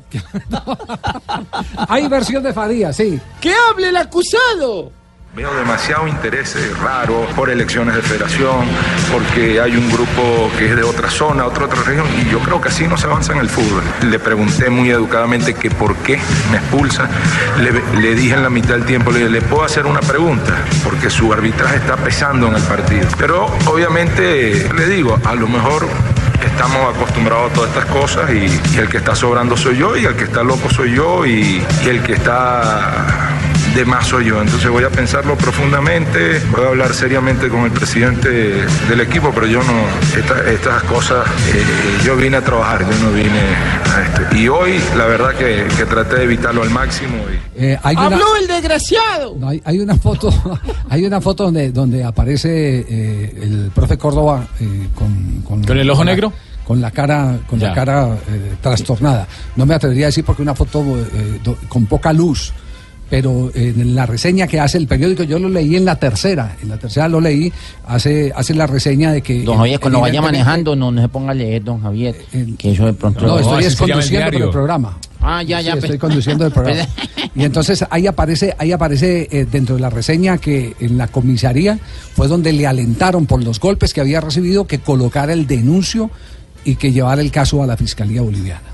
Hay versión de Farías, sí. ¡Que hable el acusado! Veo demasiado interés eh, raro por elecciones de federación, porque hay un grupo que es de otra zona, otra otra región, y yo creo que así no se avanza en el fútbol. Le pregunté muy educadamente que por qué me expulsa. Le, le dije en la mitad del tiempo, le dije, ¿le puedo hacer una pregunta? Porque su arbitraje está pesando en el partido. Pero obviamente le digo, a lo mejor estamos acostumbrados a todas estas cosas y, el que está sobrando soy yo y el que está loco soy yo y el que está de más soy yo. Entonces voy a pensarlo profundamente, voy a hablar seriamente con el presidente del equipo, pero yo no, esta- estas cosas, eh, yo vine a trabajar, yo no vine a esto. Y hoy la verdad que, que traté de evitarlo al máximo. y- Eh, hay una- ¡Habló el desgraciado! No, hay, hay una foto, hay una foto donde, donde aparece eh, el profe Córdoba eh, con, ¿Con el ojo negro? con la cara, con Ya. la cara eh, trastornada. No me atrevería a decir porque una foto eh, do- con poca luz. Pero en la reseña que hace el periódico, yo lo leí en la tercera, en la tercera lo leí, hace, hace la reseña de que... Don Javier, cuando vaya manejando, no, no se ponga a leer, don Javier, que eso de pronto... No, estoy es conduciendo por el programa. Ah, ya, ya. Sí, pues. estoy conduciendo el programa. Y entonces ahí aparece, ahí aparece eh, dentro de la reseña que en la comisaría fue donde le alentaron por los golpes que había recibido que colocara el denuncio y que llevara el caso a la Fiscalía Boliviana.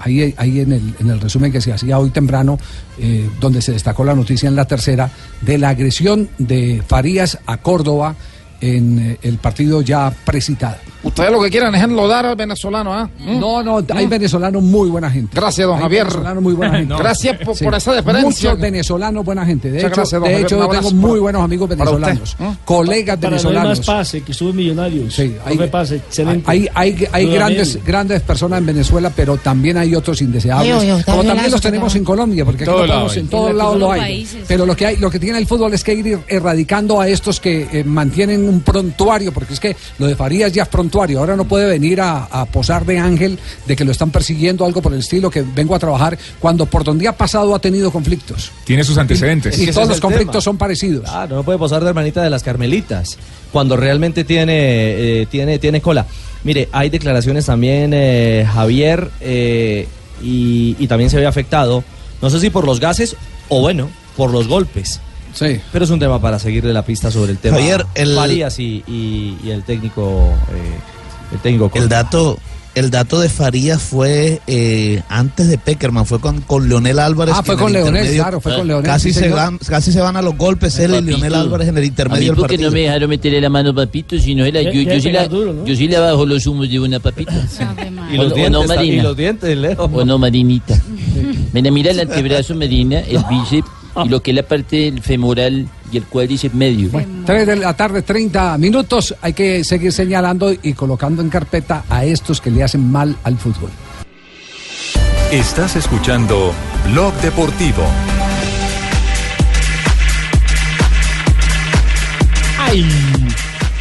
Ahí, ahí en, el, en el resumen que se hacía hoy temprano, eh, donde se destacó la noticia en la tercera, de la agresión de Farías a Córdoba en eh, el partido ya precitado. Ustedes lo que quieren es enlodar al venezolano, ¿ah? ¿Mm? No, no, hay venezolanos muy buena gente. Gracias, don Hay Javier. venezolanos muy buena gente. No. Gracias por- por esa deferencia. Muchos venezolanos buena gente. De hecho, gracias, de hecho yo tengo muy para- buenos amigos para venezolanos, ¿eh? colegas Para no hay más venezolanos. pase, que estuvo millonarios. Sí, hay, pase, excelente. Hay, hay, hay grandes, grandes personas en Venezuela, pero también hay otros indeseables. Oye, está como también los tenemos en Colombia, porque aquí Todo lo lado en todos lados lo hay. Pero lo que hay, lo que tiene el fútbol es que ir erradicando a estos que eh, mantienen un prontuario, porque es que lo de Farías ya es prontuario. Ahora no puede venir a, a posar de ángel de que lo están persiguiendo, algo por el estilo, que vengo a trabajar, cuando por donde ha pasado ha tenido conflictos. Tiene sus antecedentes. Y, todos los conflictos son parecidos. Claro, no puede posar de hermanita de las Carmelitas cuando realmente tiene, eh, tiene, tiene cola. Mire, hay declaraciones también, eh, Javier, eh, y, y también se ve afectado, no sé si por los gases o bueno, por los golpes. Sí. Pero es un tema para seguirle la pista sobre el tema. Javier, el- Farías y, y- y el técnico, eh, el técnico. El dato, el dato de Farías fue eh, antes de Peckerman, fue con, con Leonel Álvarez. Ah, fue con el Leonel, claro, fue con Leonel, Casi, sí, se van, casi se van a los golpes él y Leonel Álvarez en el A intermedio del partido. no me dejaron meterle la mano papito, si no era Ya- yo, sí la, duro, ¿no? yo sí le bajo los humos de una papita. Y los o dientes, no, ta- Marina. y los dientes, Leo. O no, Marinita. Mira, mira el antebrazo, Marina, el bíceps y lo que es la parte femoral y el cuádriceps medio. Bueno, 3 de la tarde, 30 minutos. Hay que seguir señalando y colocando en carpeta a estos que le hacen mal al fútbol. Estás escuchando Blog Deportivo. ¡Ay!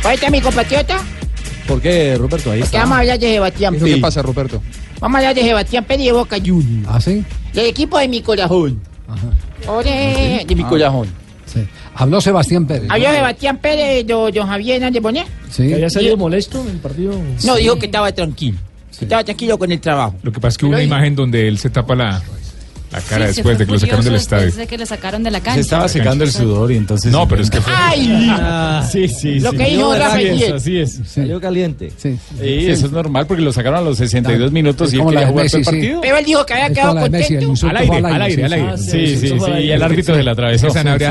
Oye, mi compatriota. ¿Por qué, Roberto? Ahí está. vamos a de Sebastián Pérez. ¿Qué pasa, Roberto? Vamos a hablar de Sebastián Pérez y Boca Juniors. ¿Ah, sí? El equipo de mi corazón. Ore, de mi Ah. corazón. Sí. Habló Sebastián Pérez. Habló Sebastián Pérez, don, don Javier Hernández Bonet. Sí. ¿Que había salido molesto en el partido? No, dijo que estaba tranquilo. que Estaba tranquilo con el trabajo. Lo que pasa es que hubo una imagen donde él se tapa la, la cara Sí, se después de que lo sacaron del estadio. después de que lo sacaron de la cancha. Se estaba secando el sudor y entonces. No, pero es que fue. ¡Ay! sí, sí, Lo sí. que dijo No, Rafa así es, Guillén. así es. Salió caliente. Sí. Sí, eso es normal porque lo sacaron a los 62 minutos y él quería jugar todo el partido. Pero él dijo que había quedado contento. Al aire, al aire, al aire. sí. Sí, fue sí. Y el árbitro se la atravesó.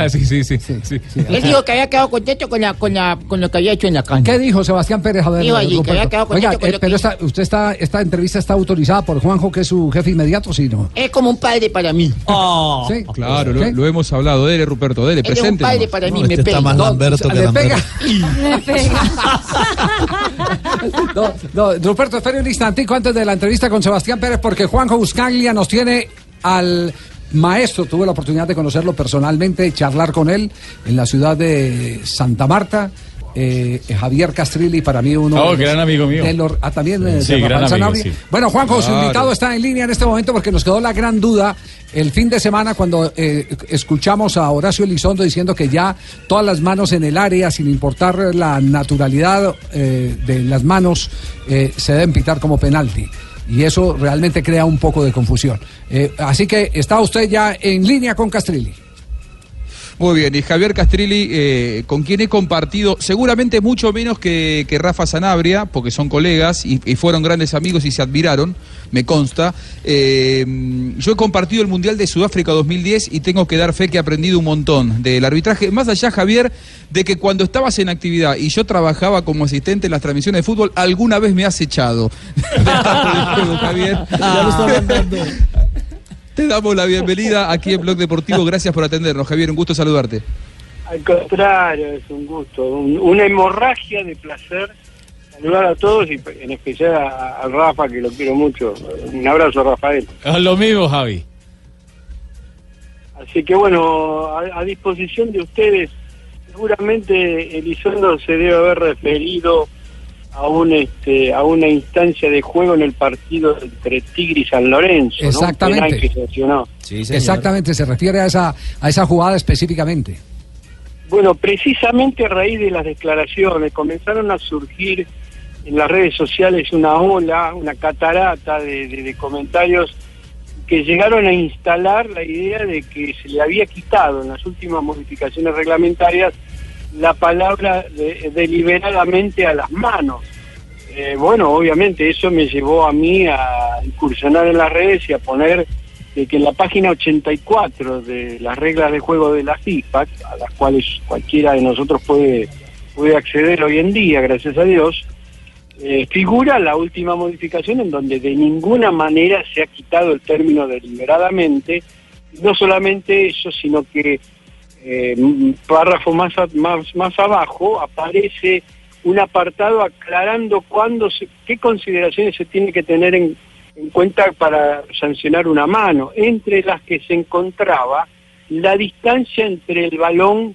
Sí, sí, sí. Él dijo que había quedado contento con, la, con, la, con lo que había hecho en la cancha. ¿Qué dijo Sebastián Pérez? A ver, Dijo allí que Ruperto. había quedado Oiga, contento con eh, pero usted está, esta entrevista está autorizada por Juanjo, que es su jefe inmediato, ¿sí no? Es como un padre para mí. Sí. Claro, lo, hemos hablado. Dele, Ruperto, dele, un presente. padre nomás. para mí, No, me este está pega. más Lamberto que Lamberto. pega. Le pega. No, no, Ruperto, espere un instantico antes de la entrevista con Sebastián Pérez, porque Juanjo Buscaglia nos tiene al maestro. Tuve la oportunidad de conocerlo personalmente, charlar con él en la ciudad de Santa Marta. Eh, Javier Castrilli, para mí uno. Oh, de los- gran amigo mío. de los- ah, también Sí, de gran Rafael amigo, Sanabria. sí. Bueno, Juanjo, su invitado está en línea en este momento porque nos quedó la gran duda el fin de semana cuando eh, escuchamos a Horacio Elizondo diciendo que ya todas las manos en el área, sin importar la naturalidad eh, de las manos, eh, se deben pitar como penalti. Y eso realmente crea un poco de confusión. Eh, así que está usted ya en línea con Castrilli. Muy bien, y Javier Castrilli, eh, con quien he compartido seguramente mucho menos que, que Rafa Sanabria, porque son colegas y, y fueron grandes amigos y se admiraron, me consta. Eh, yo he compartido el Mundial de Sudáfrica 2010 y tengo que dar fe que he aprendido un montón del arbitraje. Más allá, Javier, de que cuando estabas en actividad y yo trabajaba como asistente en las transmisiones de fútbol, alguna vez me has echado. de juego, Javier. Ya lo. Te damos la bienvenida aquí en Blog Deportivo. Gracias por atendernos, Javier. Un gusto saludarte. Al contrario, es un gusto, un- una hemorragia de placer saludar a todos y en especial a, a Rafa, que lo quiero mucho. Un abrazo, Rafael. Ah, Lo mismo, Javi. Así que bueno, a, a disposición de ustedes, seguramente Elizondo se debe haber referido a un este a una instancia de juego en el partido entre Tigre y San Lorenzo, Exactamente. que sancionó. Exactamente, se refiere a esa, a esa jugada específicamente. Bueno, precisamente a raíz de las declaraciones comenzaron a surgir en las redes sociales una ola, una catarata de, de- de comentarios que llegaron a instalar la idea de que se le había quitado en las últimas modificaciones reglamentarias la palabra de- deliberadamente a las manos. Eh, bueno, obviamente eso me llevó a mí a incursionar en las redes y a poner de que en la página 84 de las reglas de juego de la FIFA, a las cuales cualquiera de nosotros puede, puede acceder hoy en día, gracias a Dios, eh, figura la última modificación en donde de ninguna manera se ha quitado el término deliberadamente, no solamente eso, sino que eh, párrafo más, a- más, más abajo aparece un apartado aclarando cuándo se- qué consideraciones se tiene que tener en, en cuenta para sancionar una mano, entre las que se encontraba la distancia entre el balón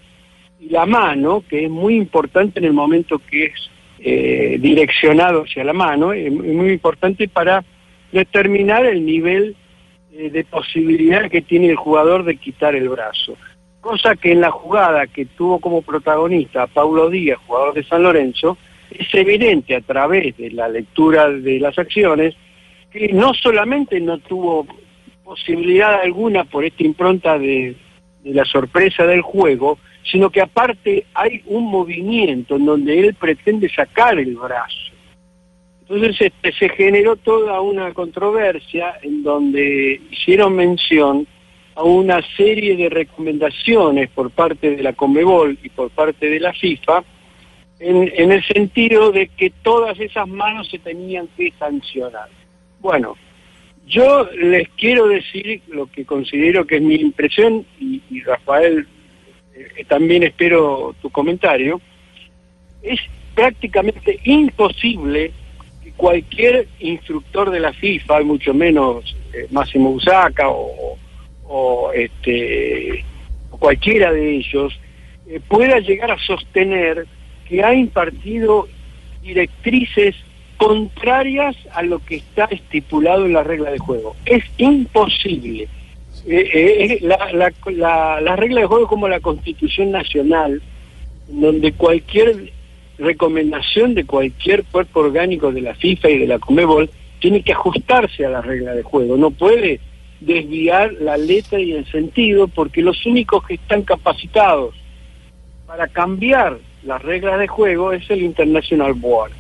y la mano, que es muy importante en el momento que es eh, direccionado hacia la mano, es muy importante para determinar el nivel eh, de posibilidad que tiene el jugador de quitar el brazo. Cosa que en la jugada que tuvo como protagonista Paulo Díaz, jugador de San Lorenzo, es evidente a través de la lectura de las acciones que no solamente no tuvo posibilidad alguna por esta impronta de, de la sorpresa del juego, sino que aparte hay un movimiento en donde él pretende sacar el brazo. Entonces este, se generó toda una controversia en donde hicieron mención a una serie de recomendaciones por parte de la Conmebol y por parte de la FIFA en, en el sentido de que todas esas manos se tenían que sancionar. Bueno, yo les quiero decir lo que considero que es mi impresión y, Rafael, eh, también espero tu comentario. Es prácticamente imposible que cualquier instructor de la FIFA, mucho menos eh, Máximo Usaca o, o, este, cualquiera de ellos, eh, pueda llegar a sostener que ha impartido directrices contrarias a lo que está estipulado en la regla de juego. Es imposible. Eh, eh, la, la, la- la regla de juego es como la Constitución Nacional, donde cualquier recomendación de cualquier cuerpo orgánico de la FIFA y de la Comebol tiene que ajustarse a la regla de juego, no puede desviar la letra y el sentido porque los únicos que están capacitados para cambiar las reglas de juego es el International Board.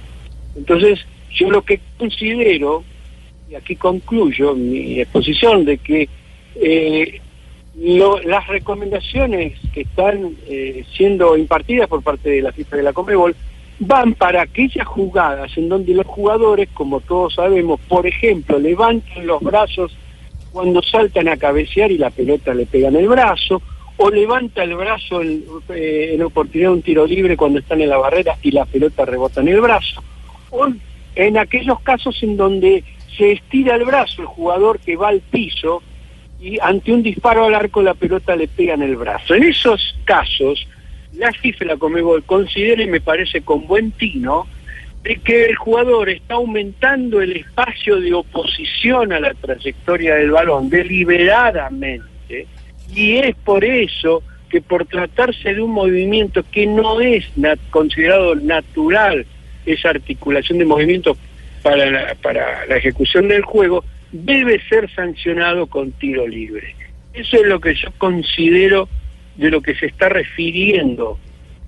Entonces, yo lo que considero, y aquí concluyo mi exposición, de que eh, lo- las recomendaciones que están eh, siendo impartidas por parte de la FIFA de la Comebol van para aquellas jugadas en donde los jugadores, como todos sabemos, por ejemplo, levantan los brazos cuando saltan a cabecear y la pelota le pega en el brazo, o levanta el brazo en, eh, oportunidad de un tiro libre cuando están en la barrera y la pelota rebota en el brazo, o en aquellos casos en donde se estira el brazo el jugador que va al piso y ante un disparo al arco la pelota le pega en el brazo. En esos casos, la FIFA la Comebol considera y me parece con buen tino de que el jugador está aumentando el espacio de oposición a la trayectoria del balón deliberadamente y es por eso que por tratarse de un movimiento que no es considerado natural esa articulación de movimientos para la, para la ejecución del juego debe ser sancionado con tiro libre. Eso es lo que yo considero de lo que se está refiriendo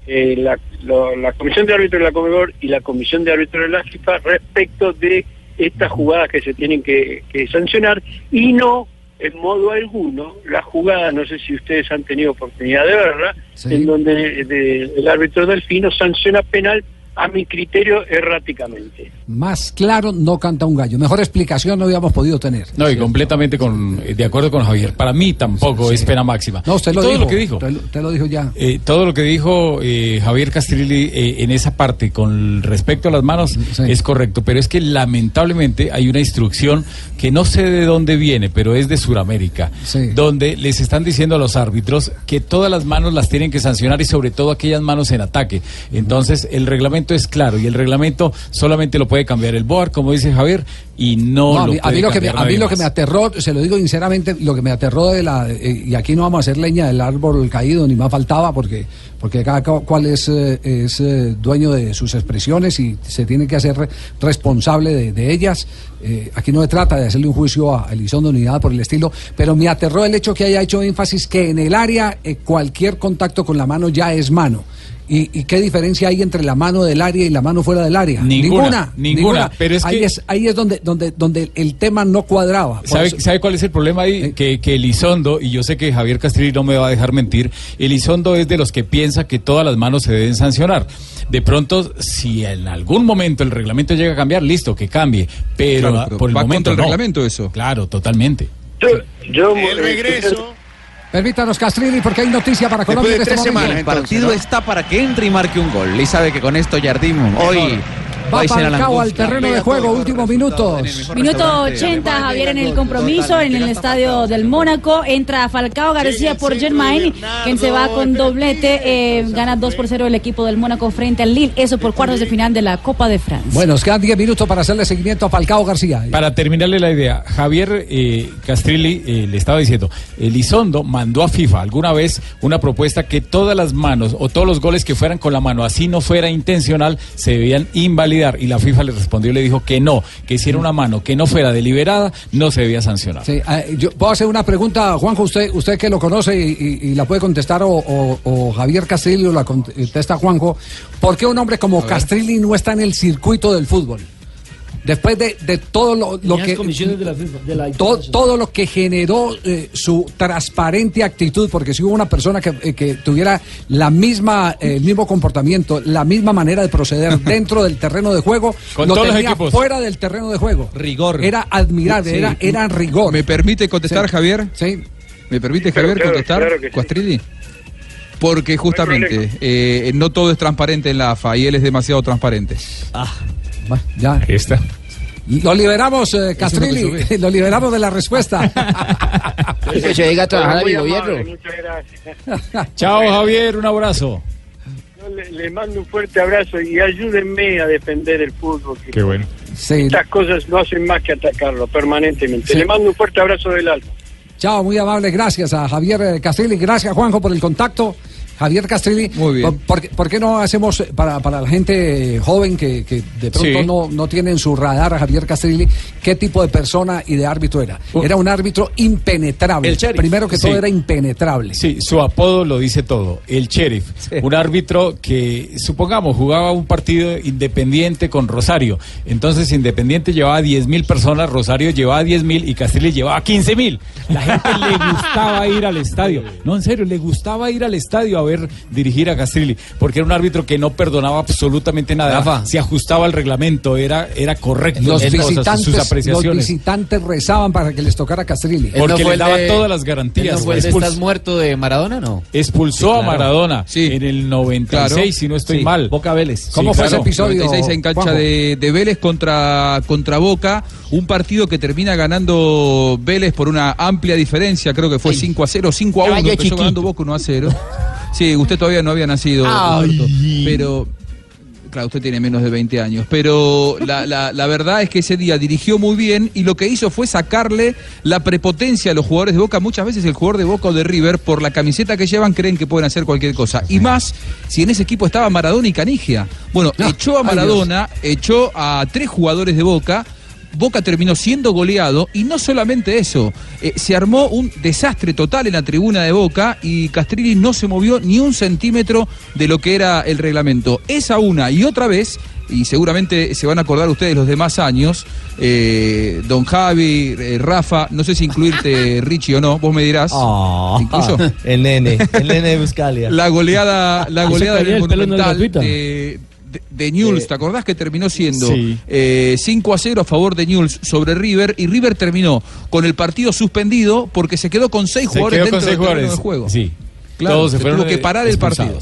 eh, la, lo- la Comisión de Árbitros de la Comebol y la Comisión de Árbitros de la FIFA respecto de estas jugadas que se tienen que, que sancionar y no en modo alguno la jugada, no sé si ustedes han tenido oportunidad de verla, en donde de- el árbitro Delfino sanciona penal a mi criterio erráticamente. Más claro no canta un gallo. Mejor explicación no habíamos podido tener. No, y completamente con, de acuerdo con Javier. Para mí tampoco es pena máxima. No, usted Y lo todo dijo. lo que dijo. Usted, lo- usted lo dijo ya. Eh, todo lo que dijo eh, Javier Castrilli eh, en esa parte con respecto a las manos es correcto, pero es que lamentablemente hay una instrucción que no sé de dónde viene, pero es de Sudamérica, donde les están diciendo a los árbitros que todas las manos las tienen que sancionar y sobre todo aquellas manos en ataque. Entonces el reglamento es claro y el reglamento solamente lo puede cambiar el BOAR, como dice Javier, y no, No, a lo mí, a puede mí lo que me, a mí lo que me aterró, se lo digo sinceramente, lo que me aterró de la eh, y aquí no vamos a hacer leña del árbol caído ni más faltaba porque porque cada cu- cual es eh, es eh, dueño de sus expresiones y se tiene que hacer re- responsable de, de ellas. Aquí no se trata de hacerle un juicio a Elizondo ni nada por el estilo, pero me aterró el hecho que haya hecho énfasis que en el área cualquier contacto con la mano ya es mano. ¿Y, y qué diferencia hay entre la mano del área y la mano fuera del área? Ninguna, ninguna, pero es ahí que- es ahí es donde donde donde el tema no cuadraba. ¿Sabe, eso- sabe cuál es el problema ahí? Que, que Elizondo, y yo sé que Javier Castrilli no me va a dejar mentir, Elizondo es de los que piensa que todas las manos se deben sancionar. De pronto, si en algún momento el reglamento llega a cambiar, listo, que cambie. Pero, Claro, pero por el va momento contra el no. reglamento eso. Claro, totalmente. Yo, el regreso. Permítanos, Castrilli, porque hay noticia para Colombia este momento. el partido está para que entre y marque un gol. Y sabe que con esto Jardim hoy Va Falcao al terreno de juego, últimos minutos. Minuto 80, Javier, en el compromiso en el estadio del Mónaco. Entra Falcao García por Germain, quien se va con doblete. eh, gana 2 por 0 el equipo del Mónaco frente al Lille. Eso por cuartos de final de la Copa de Francia. Bueno, nos quedan 10 minutos para hacerle seguimiento a Falcao García. Para terminarle la idea, Javier eh, Castrilli eh, le estaba diciendo, Elizondo mandó a FIFA alguna vez una propuesta que todas las manos o todos los goles que fueran con la mano, así no fuera intencional, se debían invalidar. Y la FIFA le respondió y le dijo que no, que si era una mano que no fuera deliberada, no se debía sancionar. Sí, eh, yo puedo hacer una pregunta, Juanjo, usted, usted que lo conoce y, y- y la puede contestar, o, o- o Javier Castrilli o la contesta Juanjo. ¿Por qué un hombre como Castrilli no está en el circuito del fútbol? Después de, de todo lo, lo que comisiones de la FIFA, de la to- todo lo que generó eh, su transparente actitud, porque si hubo una persona que, eh, que tuviera la misma, eh, el mismo comportamiento, la misma manera de proceder dentro del terreno de juego, Con lo todos los tenía equipos. fuera del terreno de juego. Rigor. Era admirable, Sí. era, era rigor. ¿Me permite contestar, Sí. Javier? Sí. ¿Me permite, Javier, claro, contestar? claro. Cuastrilli? Porque justamente eh, no todo es transparente en la AFA y él es demasiado transparente. Ah, ya. Ahí está. Lo liberamos, eh, Castrilli, lo liberamos de la respuesta. Que se diga a trabajar a mi gobierno. Muchas gracias. Chao, Javier, un abrazo. Le, le mando un fuerte abrazo y ayúdenme a defender el fútbol. que Qué bueno. Estas cosas no hacen más que atacarlo permanentemente. Sí. Le mando un fuerte abrazo del alma. Chao, muy amable, gracias a Javier eh, Castrilli, gracias Juanjo por el contacto. Javier Castrilli, muy bien. ¿por, qué- por qué no hacemos eh, para, para la gente joven que, que de pronto Sí. no, no tiene en su radar a Javier Castrilli qué tipo de persona y de árbitro era? Era un árbitro impenetrable. El sheriff. Primero que todo era impenetrable. Sí, su apodo lo dice todo, el sheriff, un árbitro que, supongamos, jugaba un partido independiente con Rosario. Entonces, Independiente llevaba 10 mil personas, Rosario llevaba 10 mil y Castillo llevaba 15 mil. La gente le gustaba ir al estadio. No, en serio, le gustaba ir al estadio a ver dirigir a Castrilli, porque era un árbitro que no perdonaba absolutamente nada. Rafa. Se ajustaba al reglamento, era, era correcto Los visitantes, sus los apreciaciones. visitantes rezaban para que les tocara Castrilli. Porque le daba todas las garantías. ¿No fue el de Expulsó- estás muerto de Maradona, no? Expulsó Sí, a claro. Maradona en el 96, Claro. si no estoy Sí. mal. Boca Vélez. ¿Cómo Sí, fue ese claro. episodio? 96 en cancha de, de Vélez contra, contra Boca, un partido que termina ganando Vélez por una amplia diferencia, creo que fue 5 a 0, 5 a 1, Caballo empezó chiquito. ganando Boca 1 a 0. Sí, usted todavía no había nacido, Ay. Roberto, pero claro, usted tiene menos de 20 años, pero la, la- la verdad es que ese día dirigió muy bien y lo que hizo fue sacarle la prepotencia a los jugadores de Boca. Muchas veces el jugador de Boca o de River, por la camiseta que llevan, creen que pueden hacer cualquier cosa. Y más si en ese equipo estaba Maradona y Canigia. Bueno, echó a Maradona, echó a tres jugadores de Boca. Boca terminó siendo goleado y no solamente eso, eh, se armó un desastre total en la tribuna de Boca y Castrilli no se movió ni un centímetro de lo que era el reglamento. Esa una y otra vez, y seguramente se van a acordar ustedes los demás años, eh, don Javi, eh, Rafa, no sé si incluirte Richie o no, vos me dirás. Ah, ¿Te incluyo? el nene, el nene de Buscalia. La goleada, la Ese goleada del Monumental de, de, de Newell's, ¿te acordás que terminó siendo Sí. eh, 5 a 0 a favor de Newell's sobre River? Y River terminó con el partido suspendido porque se quedó con seis Se jugadores quedó dentro con del seis terreno de jugadores. juego. Sí. Claro, Todos se se tuvo que parar el partido.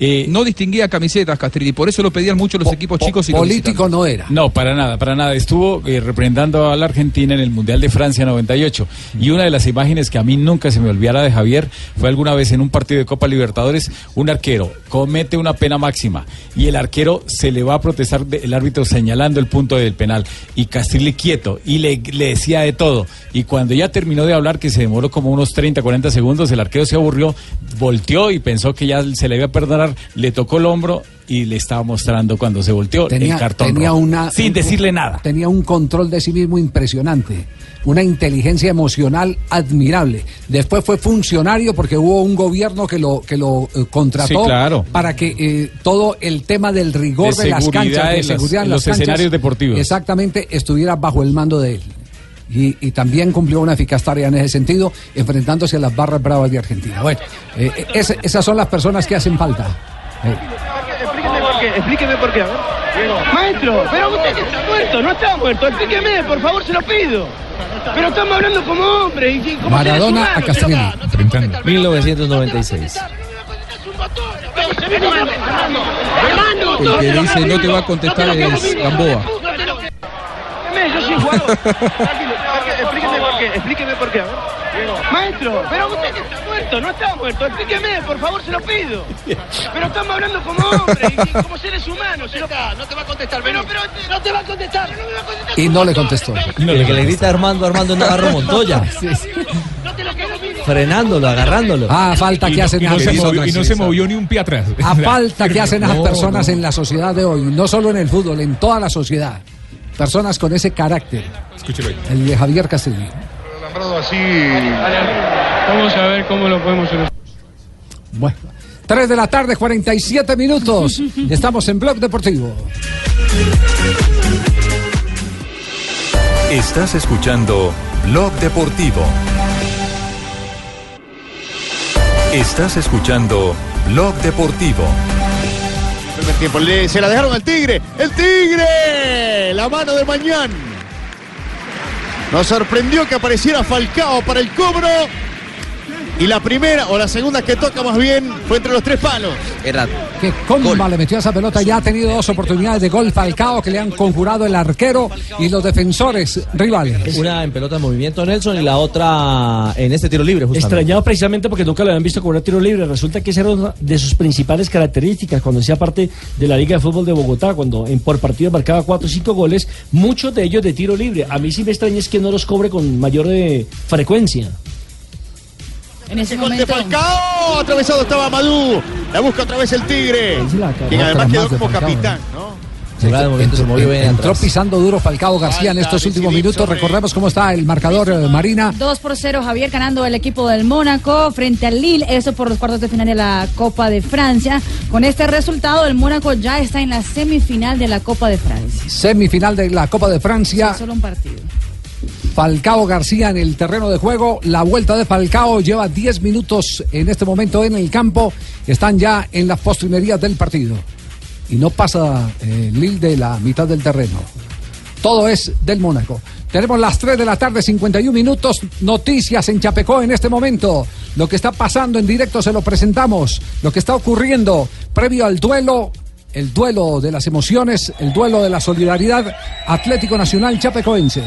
Eh, No distinguía camisetas, Castrilli, por eso lo pedían mucho los equipos chicos y Político no era. No, para nada, para nada. Estuvo eh, representando a la Argentina en el Mundial de Francia 98. Y una de las imágenes que a mí nunca se me olvidara de Javier fue alguna vez en un partido de Copa Libertadores, un arquero comete una pena máxima y el arquero se le va a protestar de- el árbitro señalando el punto del penal y Castrilli quieto y le, le decía de todo. Y cuando ya terminó de hablar, que se demoró como unos 30, 40 segundos, el arquero se aburrió, volteó y pensó que ya se le iba a perdonar, le tocó el hombro y le estaba mostrando cuando se volteó Tenía, el cartón tenía rojo, una, sin un- decirle nada. Tenía un control de sí mismo impresionante, una inteligencia emocional admirable. Después fue funcionario porque hubo un gobierno que lo que lo eh, contrató Sí, claro. para que eh, todo el tema del rigor De de, las canchas, de en las- seguridad en los canchas, escenarios deportivos. exactamente estuviera bajo el mando de él. Y, y también cumplió una eficaz tarea en ese sentido, enfrentándose a las barras bravas de Argentina. Bueno, eh, eh, esas son las personas que hacen falta. Eh, Explíqueme por qué, explíqueme por qué, a ver. Maestro, pero usted que está muerto, no está muerto, explíqueme, por favor, se lo pido. Pero estamos hablando como hombres y como Maradona a Castrilli. 1996. El que dice no te va a contestar es Gamboa. Explíqueme, yo soy jugador. Tranquilo, explíqueme por qué, explíqueme por qué, a ver. Maestro, pero usted que está muerto, no está muerto, explíqueme, por favor, se lo pido. Pero estamos hablando como hombres y como seres humanos. se lo- No te va a contestar, pero, pero no te va a contestar, no me va a contestar. Y no le contestó. el que le grita Armando, Armando Navarro Montoya. Frenándolo, agarrándolo. Ah, falta que hacen y no, se movió, personas. y no se movió ni un pie atrás. A falta que hacen No, personas no. en la sociedad de hoy, no solo en el fútbol, en toda la sociedad. Personas con ese carácter. Escúchelo ahí. El de Javier Castillo. Así. Vamos a ver cómo lo podemos solucionar. Bueno. 3 de la tarde, 47 minutos. Estamos en Blog Deportivo. Estás escuchando Blog Deportivo. Estás escuchando Blog Deportivo. Primer tiempo, le- se la dejaron al Tigre. ¡El Tigre! La mano de Mañán. Nos sorprendió que apareciera Falcao para el cobro. Y la primera o la segunda que toca más bien fue entre los tres palos. Era Qué comba le metió esa pelota. Ya ha tenido dos oportunidades de gol Falcao que le han conjurado el arquero y los defensores rivales. Una en pelota en movimiento Nelson y la otra en este tiro libre, justamente. Extrañado precisamente porque nunca lo habían visto cobrar tiro libre. Resulta que esa era una de sus principales características cuando hacía parte de la Liga de Fútbol de Bogotá, cuando en por partido marcaba 4 o 5 goles, muchos de ellos de tiro libre. A mí sí me extraña es que no los cobre con mayor eh, frecuencia. En ese Gol de momento. Falcao, atravesado estaba Madú. La busca otra vez el Tigre. Quien además quedó como capitán, ¿no? Jugada de movimiento, se movió bien Entró pisando duro Falcao García en estos últimos minutos. Recordemos cómo está el marcador eh, Marina. 2 por 0 Javier ganando el equipo del Mónaco frente al Lille, eso por los cuartos de final de la Copa de Francia. Con este resultado el Mónaco ya está en la semifinal de la Copa de Francia. Semifinal de la Copa de Francia. Solo un partido. Falcao García en el terreno de juego. La vuelta de Falcao lleva 10 minutos en este momento en el campo. Están ya en las postrimerías del partido. Y no pasa eh, Lille de la mitad del terreno. Todo es del Mónaco. Tenemos las 3 de la tarde, 51 minutos. Noticias en Chapecó en este momento. Lo que está pasando en directo se lo presentamos. Lo que está ocurriendo previo al duelo. El duelo de las emociones, el duelo de la solidaridad Atlético Nacional Chapecoense.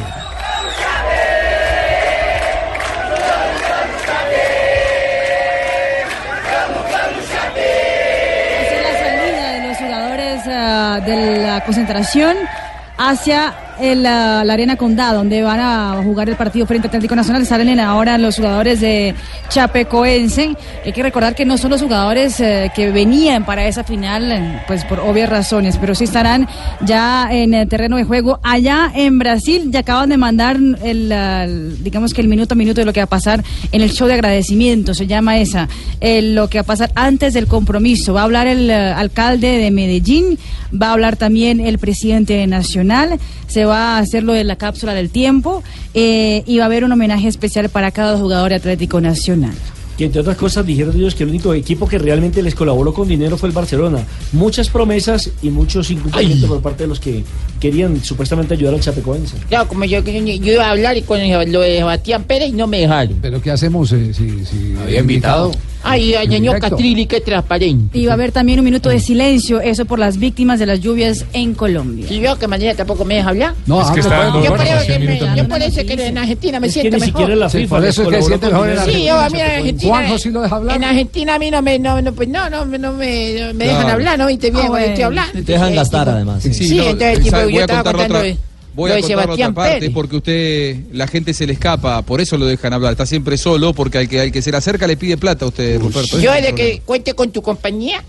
De la concentración hacia el, ah, la Arena Condá, donde van a jugar el partido frente a Atlético Nacional. Salen ahora los jugadores de Chapecoense. Hay que recordar que no son los jugadores eh, que venían para esa final, eh, pues por obvias razones, pero sí estarán ya en el terreno de juego. Allá en Brasil ya acaban de mandar el, el- digamos que el minuto a minuto de lo que va a pasar en el show de agradecimiento, se llama esa, eh, lo que va a pasar antes del compromiso. Va a hablar el eh, alcalde de Medellín, va a hablar también el presidente nacional, se va a hacer lo de la cápsula del tiempo eh, y va a haber un homenaje especial para cada jugador de Atlético Nacional. Que entre otras cosas dijeron ellos que el único equipo que realmente les colaboró con dinero fue el Barcelona. Muchas promesas y muchos incumplimientos por parte de los que querían supuestamente ayudar al Chapecoense. Claro, como yo, yo, yo iba a hablar y con lo de Sebastián Pérez y no me dejaron. ¿Pero qué hacemos eh, si, si Había invitado. Ay, ay, Directo. Catrilli, qué transparente. Y va a haber también un minuto de silencio, eso por las víctimas de las lluvias en Colombia. Si veo que mañana tampoco me deja hablar. No, Es que está pues, Yo creo sí, que, me- yo por eso que en Argentina me Es que siento ni mejor. siquiera la Sí, FIFA por les eso es que con mejor en dinero. Sí, yo a mí en Argentina. Juanjo sí lo deja hablar. En Argentina a mí no me, no, no, pues no, no, no me, no me dejan hablar, ¿no? Viste bien Ah, cuando estoy hablando. Te dejan Entonces, gastar además. Sí, Sí, entonces, tipo, yo estaba contando voy lo a de contar otra Sebastián parte Pérez. porque usted, la gente se le escapa, por eso lo dejan hablar. Está siempre solo porque al que, al que se le acerca le pide plata a usted, Ruperto. Yo el que cuente con tu compañía,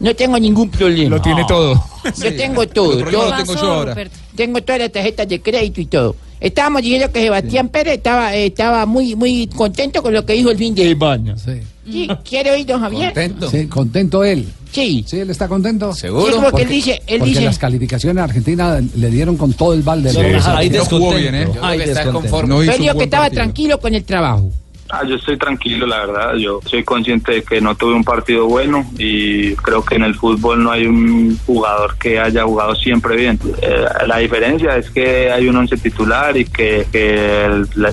no tengo ningún problema. Lo tiene todo. Yo tengo todo. Lo tengo yo ahora. tengo todas las tarjetas de crédito y todo. Estábamos diciendo que Sebastián Pérez estaba, eh, estaba muy, muy contento con lo que dijo el fin de semana. Sí. Sí, ¿Quiere oír, don Javier? Contento. Sí, contento él. Sí. Sí, él está contento. ¿Seguro? Sí, porque Porque- él dice, él Porque dice, las calificaciones a Argentina le dieron con todo el balde. Sí, hay no jugó bien, ¿eh? Que está conforme. No hizo que estaba partido. tranquilo con el trabajo. Ah, yo estoy tranquilo, la verdad. Yo soy consciente de que no tuve un partido bueno y creo que en el fútbol no hay un jugador que haya jugado siempre bien. Eh, la diferencia es que hay un once titular y que,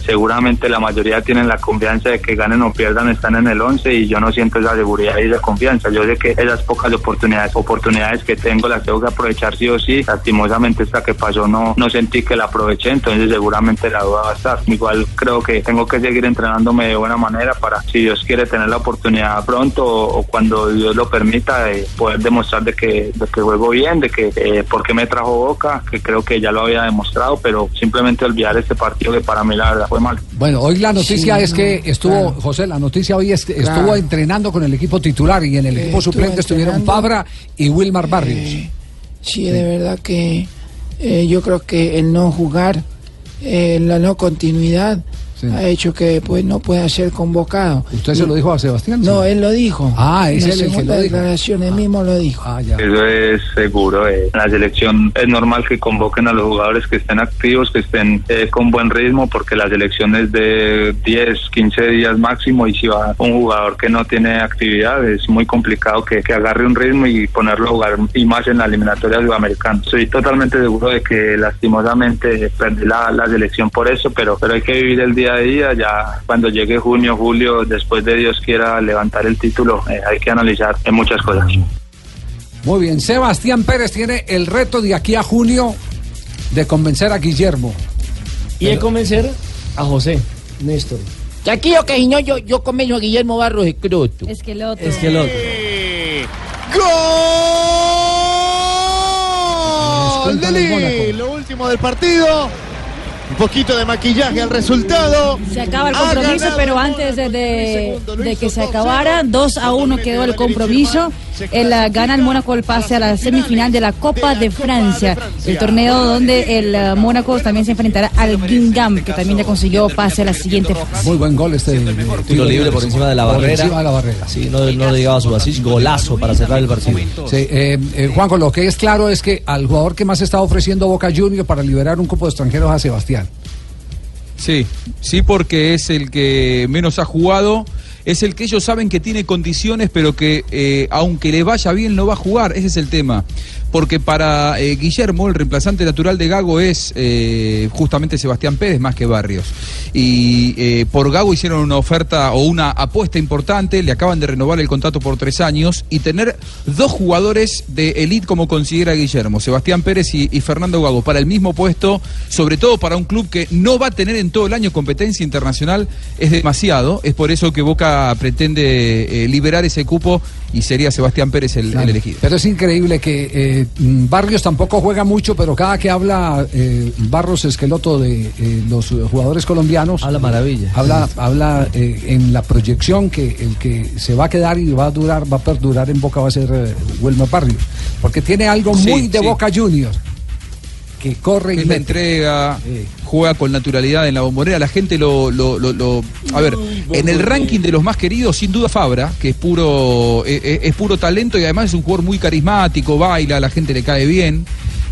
seguramente la mayoría tienen la confianza de que ganen o pierdan, están en el once y yo no siento esa seguridad y esa confianza. Yo sé que esas pocas oportunidades, oportunidades que tengo las tengo que aprovechar sí o sí. Lastimosamente esta que pasó no, no sentí que la aproveché, entonces seguramente la duda va a estar. Igual creo que tengo que seguir entrenándome de buena manera para, si Dios quiere, tener la oportunidad pronto o, o cuando Dios lo permita, de poder demostrar de que, de que juego bien, de que eh, por qué me trajo Boca, que creo que ya lo había demostrado, pero simplemente olvidar este partido que para mí la verdad fue mal. Bueno, hoy la noticia Sí, es que estuvo, claro. José, la noticia hoy es que Claro. estuvo entrenando con el equipo titular y en el Eh, equipo estuvo suplente estuvieron. Fabra y Wilmar Barrios. Sí, de verdad que eh, yo creo que el no jugar, eh, la no continuidad, ha hecho que pues no pueda ser convocado. ¿Usted se lo dijo a Sebastián? No, Sí. él lo dijo. Ah, es él el que dijo. declaración, él mismo lo dijo. Ah, ya. Eso es seguro. eh. En la selección es normal que convoquen a los jugadores que estén activos, que estén eh, con buen ritmo, porque la selección es de 10, 15 días máximo y si va un jugador que no tiene actividad es muy complicado que, que agarre un ritmo y ponerlo a jugar y más en la eliminatoria sudamericana. Estoy totalmente seguro de que lastimosamente perdí la, la selección por eso, pero, pero hay que vivir el día día a día. Ya cuando llegue junio, julio, después de Dios quiera levantar el título, eh, hay que analizar en muchas cosas. Muy bien, Sebastián Pérez tiene el reto de aquí a junio de convencer a Guillermo. Y de convencer a José, Néstor. Tranquilo que si no, yo, yo convenzo a Guillermo Barros de Croto. Esqueloto. Esqueloto. ¡Gol de Lille! Lo último del partido. Un poquito de maquillaje al resultado. Se acaba el compromiso, pero antes de, de- de que se acabara, 2 a 1 quedó el compromiso. El ah, gana el Mónaco el pase a la semifinal de la Copa de Francia, el torneo donde el ah, Mónaco también se enfrentará al Guingamp, que también ya consiguió pase a la siguiente fase. Muy buen gol este. Tiro libre por encima de la Por barrera. encima de la barrera. Sí, no, no le llegaba a su asís. Golazo para cerrar el partido. Sí, eh, eh, Juanjo, lo que es claro es que al jugador que más está ofreciendo Boca Juniors para liberar un cupo de extranjeros es a Sebastián. Sí, sí, porque es el que menos ha jugado, es el que ellos saben que tiene condiciones, pero que eh, aunque le vaya bien no va a jugar, ese es el tema. Porque para eh, Guillermo, el reemplazante natural de Gago es eh, justamente Sebastián Pérez más que Barrios. Y por Gago hicieron una oferta o una apuesta importante, le acaban de renovar el contrato por tres años y tener dos jugadores de elite como considera Guillermo, Sebastián Pérez y, y Fernando Gago, para el mismo puesto, sobre todo para un club que no va a tener en todo el año competencia internacional, es demasiado. Es por eso que Boca pretende eh, liberar ese cupo y sería Sebastián Pérez el, el elegido. Pero es increíble que eh, mm, Barrios tampoco juega mucho, pero cada que habla eh, Barros Esqueloto de eh, los jugadores colombianos. Habla maravilla. Habla, habla eh, en la proyección que el que se va a quedar y va a durar, va a perdurar en Boca va a ser eh, Wilmer Barrios. Porque tiene algo Sí, muy de sí. Boca Juniors. Que corre y Es la entrega, juega con naturalidad en la bombonera, la gente lo, lo, lo- lo- a ver, en el ranking de los más queridos, sin duda Fabra, que es puro, eh, eh, es puro talento y además es un jugador muy carismático, baila, la gente le cae bien.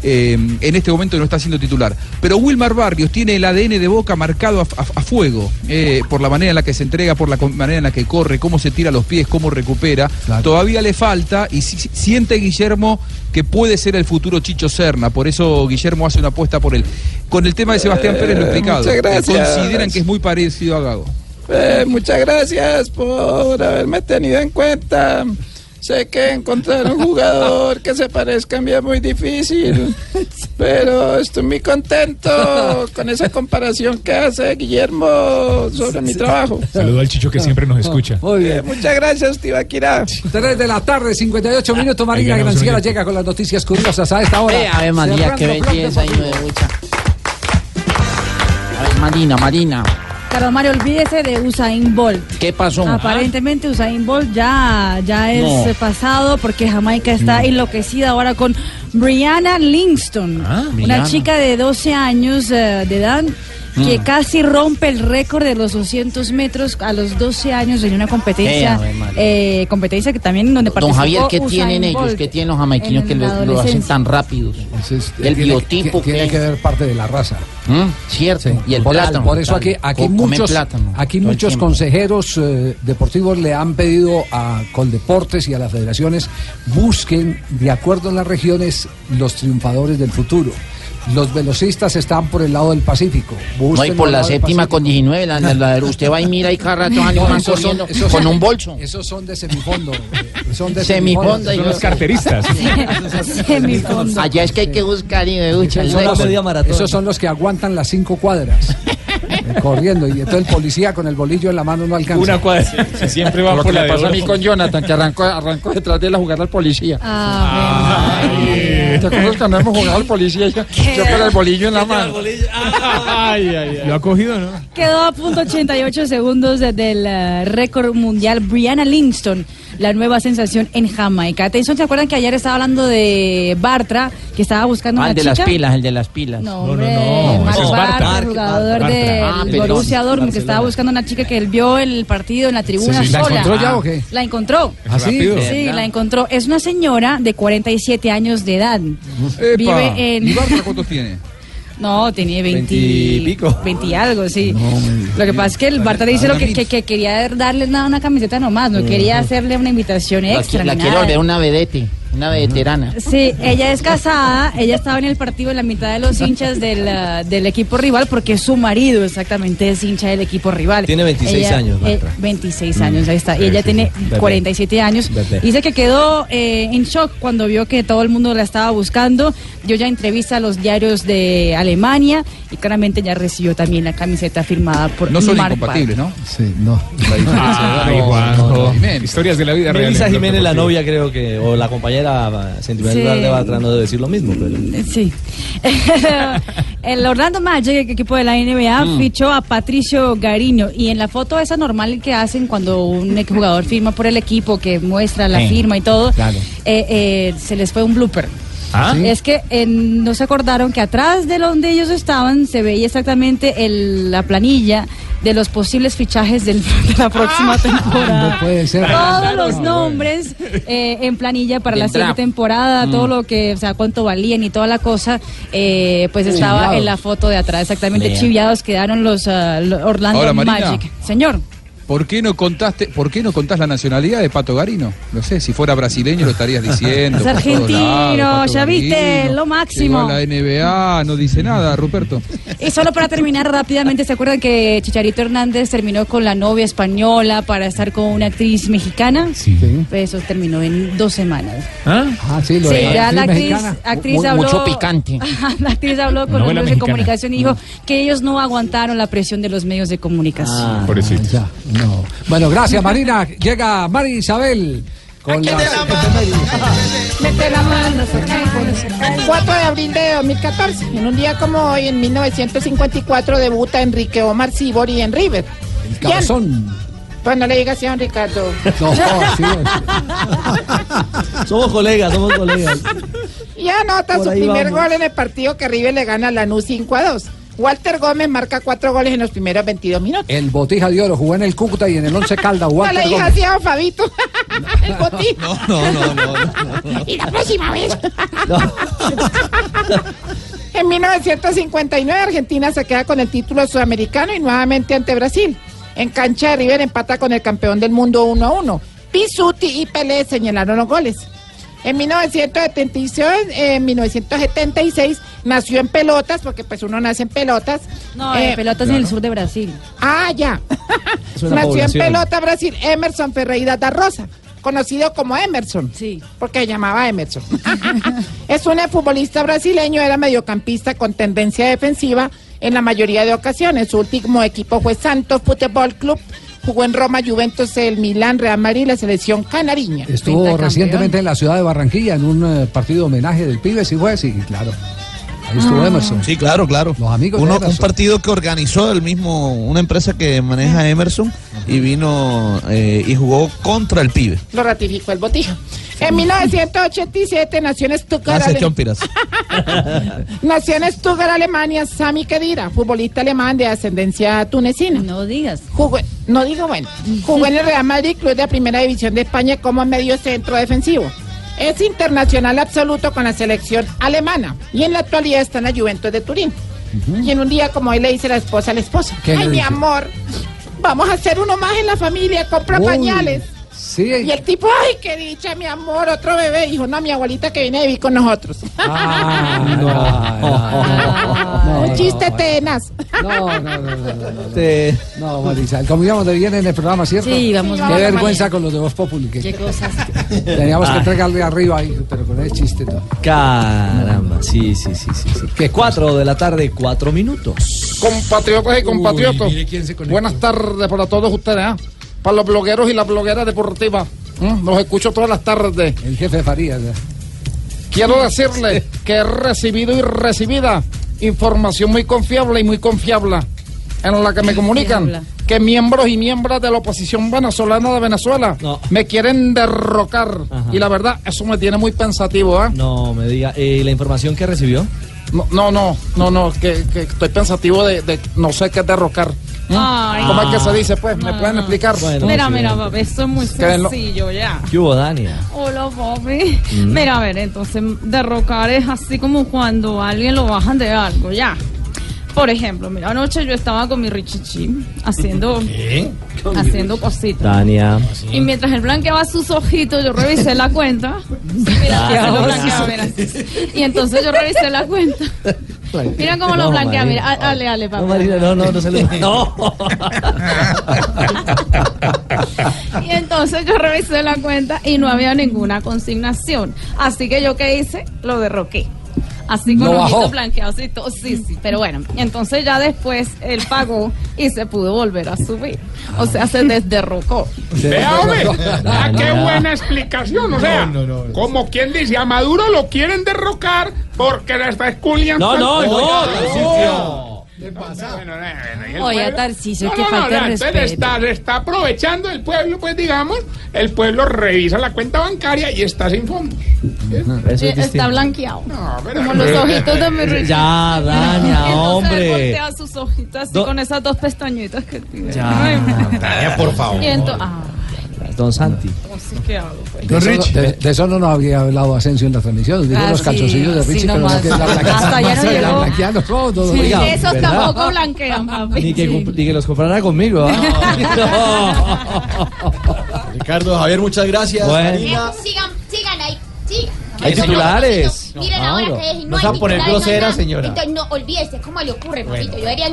Eh, en este momento no está siendo titular. Pero Wilmar Barrios tiene el ADN de Boca marcado a, a- a fuego, eh, por la manera en la que se entrega, por la manera en la que corre, cómo se tira los pies, cómo recupera. Todavía le falta y si- si- siente Guillermo que puede ser el futuro Chicho Serna, por eso Guillermo hace una apuesta por él. Con el tema de Sebastián Pérez lo he explicado. muchas gracias. Consideran que es muy parecido a Gago. Eh, muchas gracias por haberme tenido en cuenta. Sé que encontrar un jugador que se parezca a mí es muy difícil, pero estoy muy contento con esa comparación que hace Guillermo sobre mi trabajo. Saludo al Chicho que siempre nos escucha. Muy bien. Eh, muchas gracias, Tibaquirá. 3 de la tarde, 58 minutos. Marina Granciera llega con las noticias curiosas a esta hora. Eh, Ave María, qué belleza, hijo Deportivo. de. A ver, Marina, Marina. Carlos Mario, olvídese de Usain Bolt. ¿Qué pasó? Aparentemente Usain Bolt ya, ya es No. pasado porque Jamaica está enloquecida ahora con Brianna Lingston, Ah, una Brianna. chica de 12 años eh, de edad que Mm. casi rompe el récord de los 200 metros a los 12 años en una competencia, Eh, eh, competencia que también donde Don participó Javier, ¿qué Usain tienen ellos? ¿Qué tienen los jamaiquinos que lo, lo hacen tan rápidos? Entonces, el tiene- biotipo tiene, que que ver parte de la raza. ¿Mm? Cierto. Y el por, plátano. por eso aquí, aquí muchos, plátano aquí muchos consejeros eh, deportivos le han pedido a Coldeportes y a las federaciones busquen, de acuerdo a las regiones, los triunfadores del futuro. Los velocistas están por el lado del Pacífico. No, y por la séptima con 19, la, la- la- usted va y mira y cada rato No, van son- con son- un bolso. Esos son de semifondo. eh, Son de Semifondo, Son los carteristas. Semifondo. Allá es que hay que buscar y son, los, esos son los que aguantan las cinco cuadras eh, corriendo y entonces el policía con el bolillo en la mano no alcanza. Una cuadra. Sí, siempre va Lo por que la le de pasó a mí con Jonathan, que arrancó, arrancó detrás de él a jugar al policía. Ah, ¿Te acuerdas cuando hemos jugado al policía? Yo, yo con el bolillo en la mano. Lo ha cogido, ¿no? Quedó a punto 88 segundos de- del eh, récord mundial Brianna Lingston, la nueva sensación en Jamaica. Atención, ¿se acuerdan que ayer estaba hablando de Bartra, que estaba buscando Ah, una el de chica? las pilas, el de las pilas. No, hombre, Marco Bartra, el jugador del Ah. Borussia Dortmund, que estaba buscando una chica que él vio el partido en la tribuna Sí, sí. ¿La sola. encontró ya o qué? La encontró. ¿Ah, sí? Sí, la encontró. Es una señora de 47 años de edad. Epa. Vive en... ¿Y Bartra cuántos tiene? No, tenía 20, 20 y pico. 20 y algo, sí. lo que pasa es que el Bartra dice lo que, que, que quería darle una, una camiseta nomás, no quería hacerle una invitación La, extra. la ni quiero volver una vedete. Una veterana. Sí, ella es casada, ella estaba en el partido en la mitad de los hinchas del, ah, del equipo rival porque su marido exactamente es hincha del equipo rival. Tiene 26 Ella- años, eh, maestra. 26 años, ahí está. Y ella tiene sí. Bebé. 47 años. Dice que quedó eh, en shock cuando vio que todo el mundo la estaba buscando. Dio ya entrevista a los diarios de Alemania y claramente ya recibió también la camiseta firmada por No son Marc incompatibles, ¿no? Sí, no. La diferencia Ay, de Juanjo. Historias de la vida real. Jiménez, la novia, creo que, o la compañera sentimental Sí. de Batra, no debe decir lo mismo, pero... Sí. el Orlando Magic, el equipo de la NBA, Mm. fichó a Patricio Garino. Y en la foto esa normal que hacen cuando un jugador firma por el equipo, que muestra la Sí, firma y todo, claro. eh, eh, se les fue un blooper. ¿Ah? Sí. Es que eh, no se acordaron que atrás de donde ellos estaban se veía exactamente el- la planilla de los posibles fichajes del- de la próxima temporada. No puede ser. Todos los nombres eh, en planilla para la siguiente draft. temporada, Mm. todo lo que, o sea, cuánto valían y toda la cosa, eh, pues estaba Chiviados. en la foto de atrás. Exactamente, Vea. chiviados quedaron los ah, Orlando Ahora, Marina. Magic. Señor. ¿Por qué no contaste, por qué no contás la nacionalidad de Pato Garino? No sé, si fuera brasileño lo estarías diciendo. Es por argentino, lados, ya viste, Garino, lo máximo. llegó a la NBA, no dice nada, Ruperto. Y solo para terminar rápidamente, ¿se acuerdan que Chicharito Hernández terminó con la novia española para estar con una actriz mexicana? Sí. Pues eso terminó en dos semanas. Ah, sí, lo Sí, de ya la actriz, mexicana. actriz Mu- habló. mucho picante. la actriz habló con los medios de comunicación y dijo que ellos no aguantaron la presión de los medios de comunicación. Pobrecito. Ya, no. Bueno, gracias Marina. Llega Mari Isabel con la Mete la mano, se cae, bueno, se cae. 4 de abril de 2014. En un día como hoy, en 1954, debuta Enrique Omar Sibori en River. ¿Quién? Cabezón. Pues no le digas así a don Ricardo. No, sí, Somos colegas, somos colegas. Y anota Por su primer vamos. gol en el partido que River le gana a Lanús 5 a 2. Walter Gómez marca cuatro goles en los primeros 22 minutos. El Botija de Oro jugó en el Cúcuta y en el Once Calda. No Walter le digas Gómez. así a Fabito. el botín. No, no, no, no. Y la próxima vez. en 1959 Argentina se queda con el título sudamericano y nuevamente ante Brasil. En cancha de River empata con el campeón del mundo 1 a 1. Pisuti y Pelé señalaron los goles. En 1976, eh, en 1976 nació en pelotas, porque pues uno nace en pelotas. No, Eh, en pelotas en el sur de Brasil. Ah, ya. Nació en población. pelota Brasil Emerson Ferreira da Rosa, conocido como Emerson. Sí. Porque se llamaba Emerson. es un futbolista brasileño, era mediocampista con tendencia defensiva en la mayoría de ocasiones. Su último equipo fue Santos Fútbol Club. Jugó en Roma, Juventus, el Milán, Real Madrid y la selección canariña. Estuvo recientemente en la ciudad de Barranquilla en un eh, partido de homenaje del pibe, sí fue, sí, claro. Ah. Emerson. Sí, claro, claro. Los amigos Uno- de un partido que organizó el mismo, una empresa que maneja Emerson y vino eh, y jugó contra el pibe. Lo ratificó el Botija. En 1987 nació en Stuttgart. Gracias, Ale- Chompiras. Nació en Stuttgart, Alemania, Sami Khedira, futbolista alemán de ascendencia tunecina. No digas. Jugó, no digo bueno. Jugó en el Real Madrid, club de primera división de España, como medio centro defensivo. Es internacional absoluto con la selección alemana y en la actualidad está en la Juventus de Turín. Y en un día como hoy le dice la esposa al esposo, ¿Qué le ay mi amor, vamos a hacer uno más en la familia, compra Uy, pañales. Sí. Y el tipo, ay, qué dicha, mi amor, otro bebé. Dijo, no, mi abuelita que viene a vivir con nosotros. Un chiste tenaz. No, no, no, no, no, no. No, Marisa, como íbamos de bien en el programa, ¿cierto? Sí, vamos Qué vergüenza con los de Voz Populi. Qué cosas. Teníamos que Ah. entregarle arriba ahí, pero con el chiste no. Caramba, sí, sí, sí, sí. sí. Que cuatro de la tarde, cuatro minutos. Compatriotas y compatriotas. Buenas tardes para todos ustedes, ¿ah? Para los blogueros y las blogueras deportivas. ¿m? Los escucho todas las tardes. El jefe Farías. ¿eh? Quiero decirle que he recibido y recibida información muy confiable y muy confiable en la que me comunican que miembros y miembros de la oposición venezolana de Venezuela me quieren derrocar. Y la verdad, eso me tiene muy pensativo, ¿ah? No, me diga, eh, ¿la información que recibió? No, no, no, no, no, que, que estoy pensativo de, de no sé qué es derrocar. ¿Cómo es que se dice, pues? ¿Me pueden explicar? mira, mira, papi, esto es muy sencillo ya. ¿Qué hubo, Dania? Hola, papi. Mm. Mira, a ver, entonces, derrocar es así como cuando a alguien lo bajan de algo, ya. Por ejemplo, mira, anoche yo estaba con mi Richichi haciendo, haciendo cositas. Tania. Y mientras él blanqueaba sus ojitos, yo revisé la cuenta. Mira, así lo blanqueaba, mira. Y entonces yo revisé la cuenta. Mira cómo lo No, blanquea, mira. Ale, ale, No, papá. Marina, no, no, no se le... No. Y entonces yo revisé la cuenta y no había ninguna consignación. Así que yo qué hice, lo derroqué. Así con ojitos blanqueados y todo. Sí, sí. Pero bueno, entonces ya después él pagó y se pudo volver a subir. O sea, se desderrocó. Vea, hombre, ah, qué buena explicación. O sea, como quien dice, a Maduro lo quieren derrocar porque le está esculiando. No, no, no. ¿Qué pasa? Bueno, bueno, Oye, Tarcisio, No, que no, no, falta no, respeto. está, está aprovechando el pueblo, pues digamos, el pueblo revisa la cuenta bancaria y está sin fondos. Eso Eh, es está distinto. blanqueado. pero- Como los ojitos de mi. Ya, él hombre. voltea sus ojitos así Do- con esas dos pestañitas que tiene. Ya. Daña, por favor. Y entonces, ah, Don Santi. así que hago, pues. De eso, no- de- de eso no nos había hablado Asensio en la transmisión. Digo Ah, los sí, calzoncillos de Richie, pero no que la blanqueada. Hasta allá no la llegó. blanqueada, todo, todo. Sí, Oiga, esos ¿verdad? tampoco blanquean, papi. Ni que, cumpl- ni que los comprara conmigo, ¿ah? Ricardo, Javier, muchas gracias. Bueno. Sigan, sigan ahí, sigan. Hay titulares. Miren ahora que no No hay se va a poner titulares, grosera, nada. señora. Entonces no olvídese, ¿cómo le ocurre, papito? Yo debería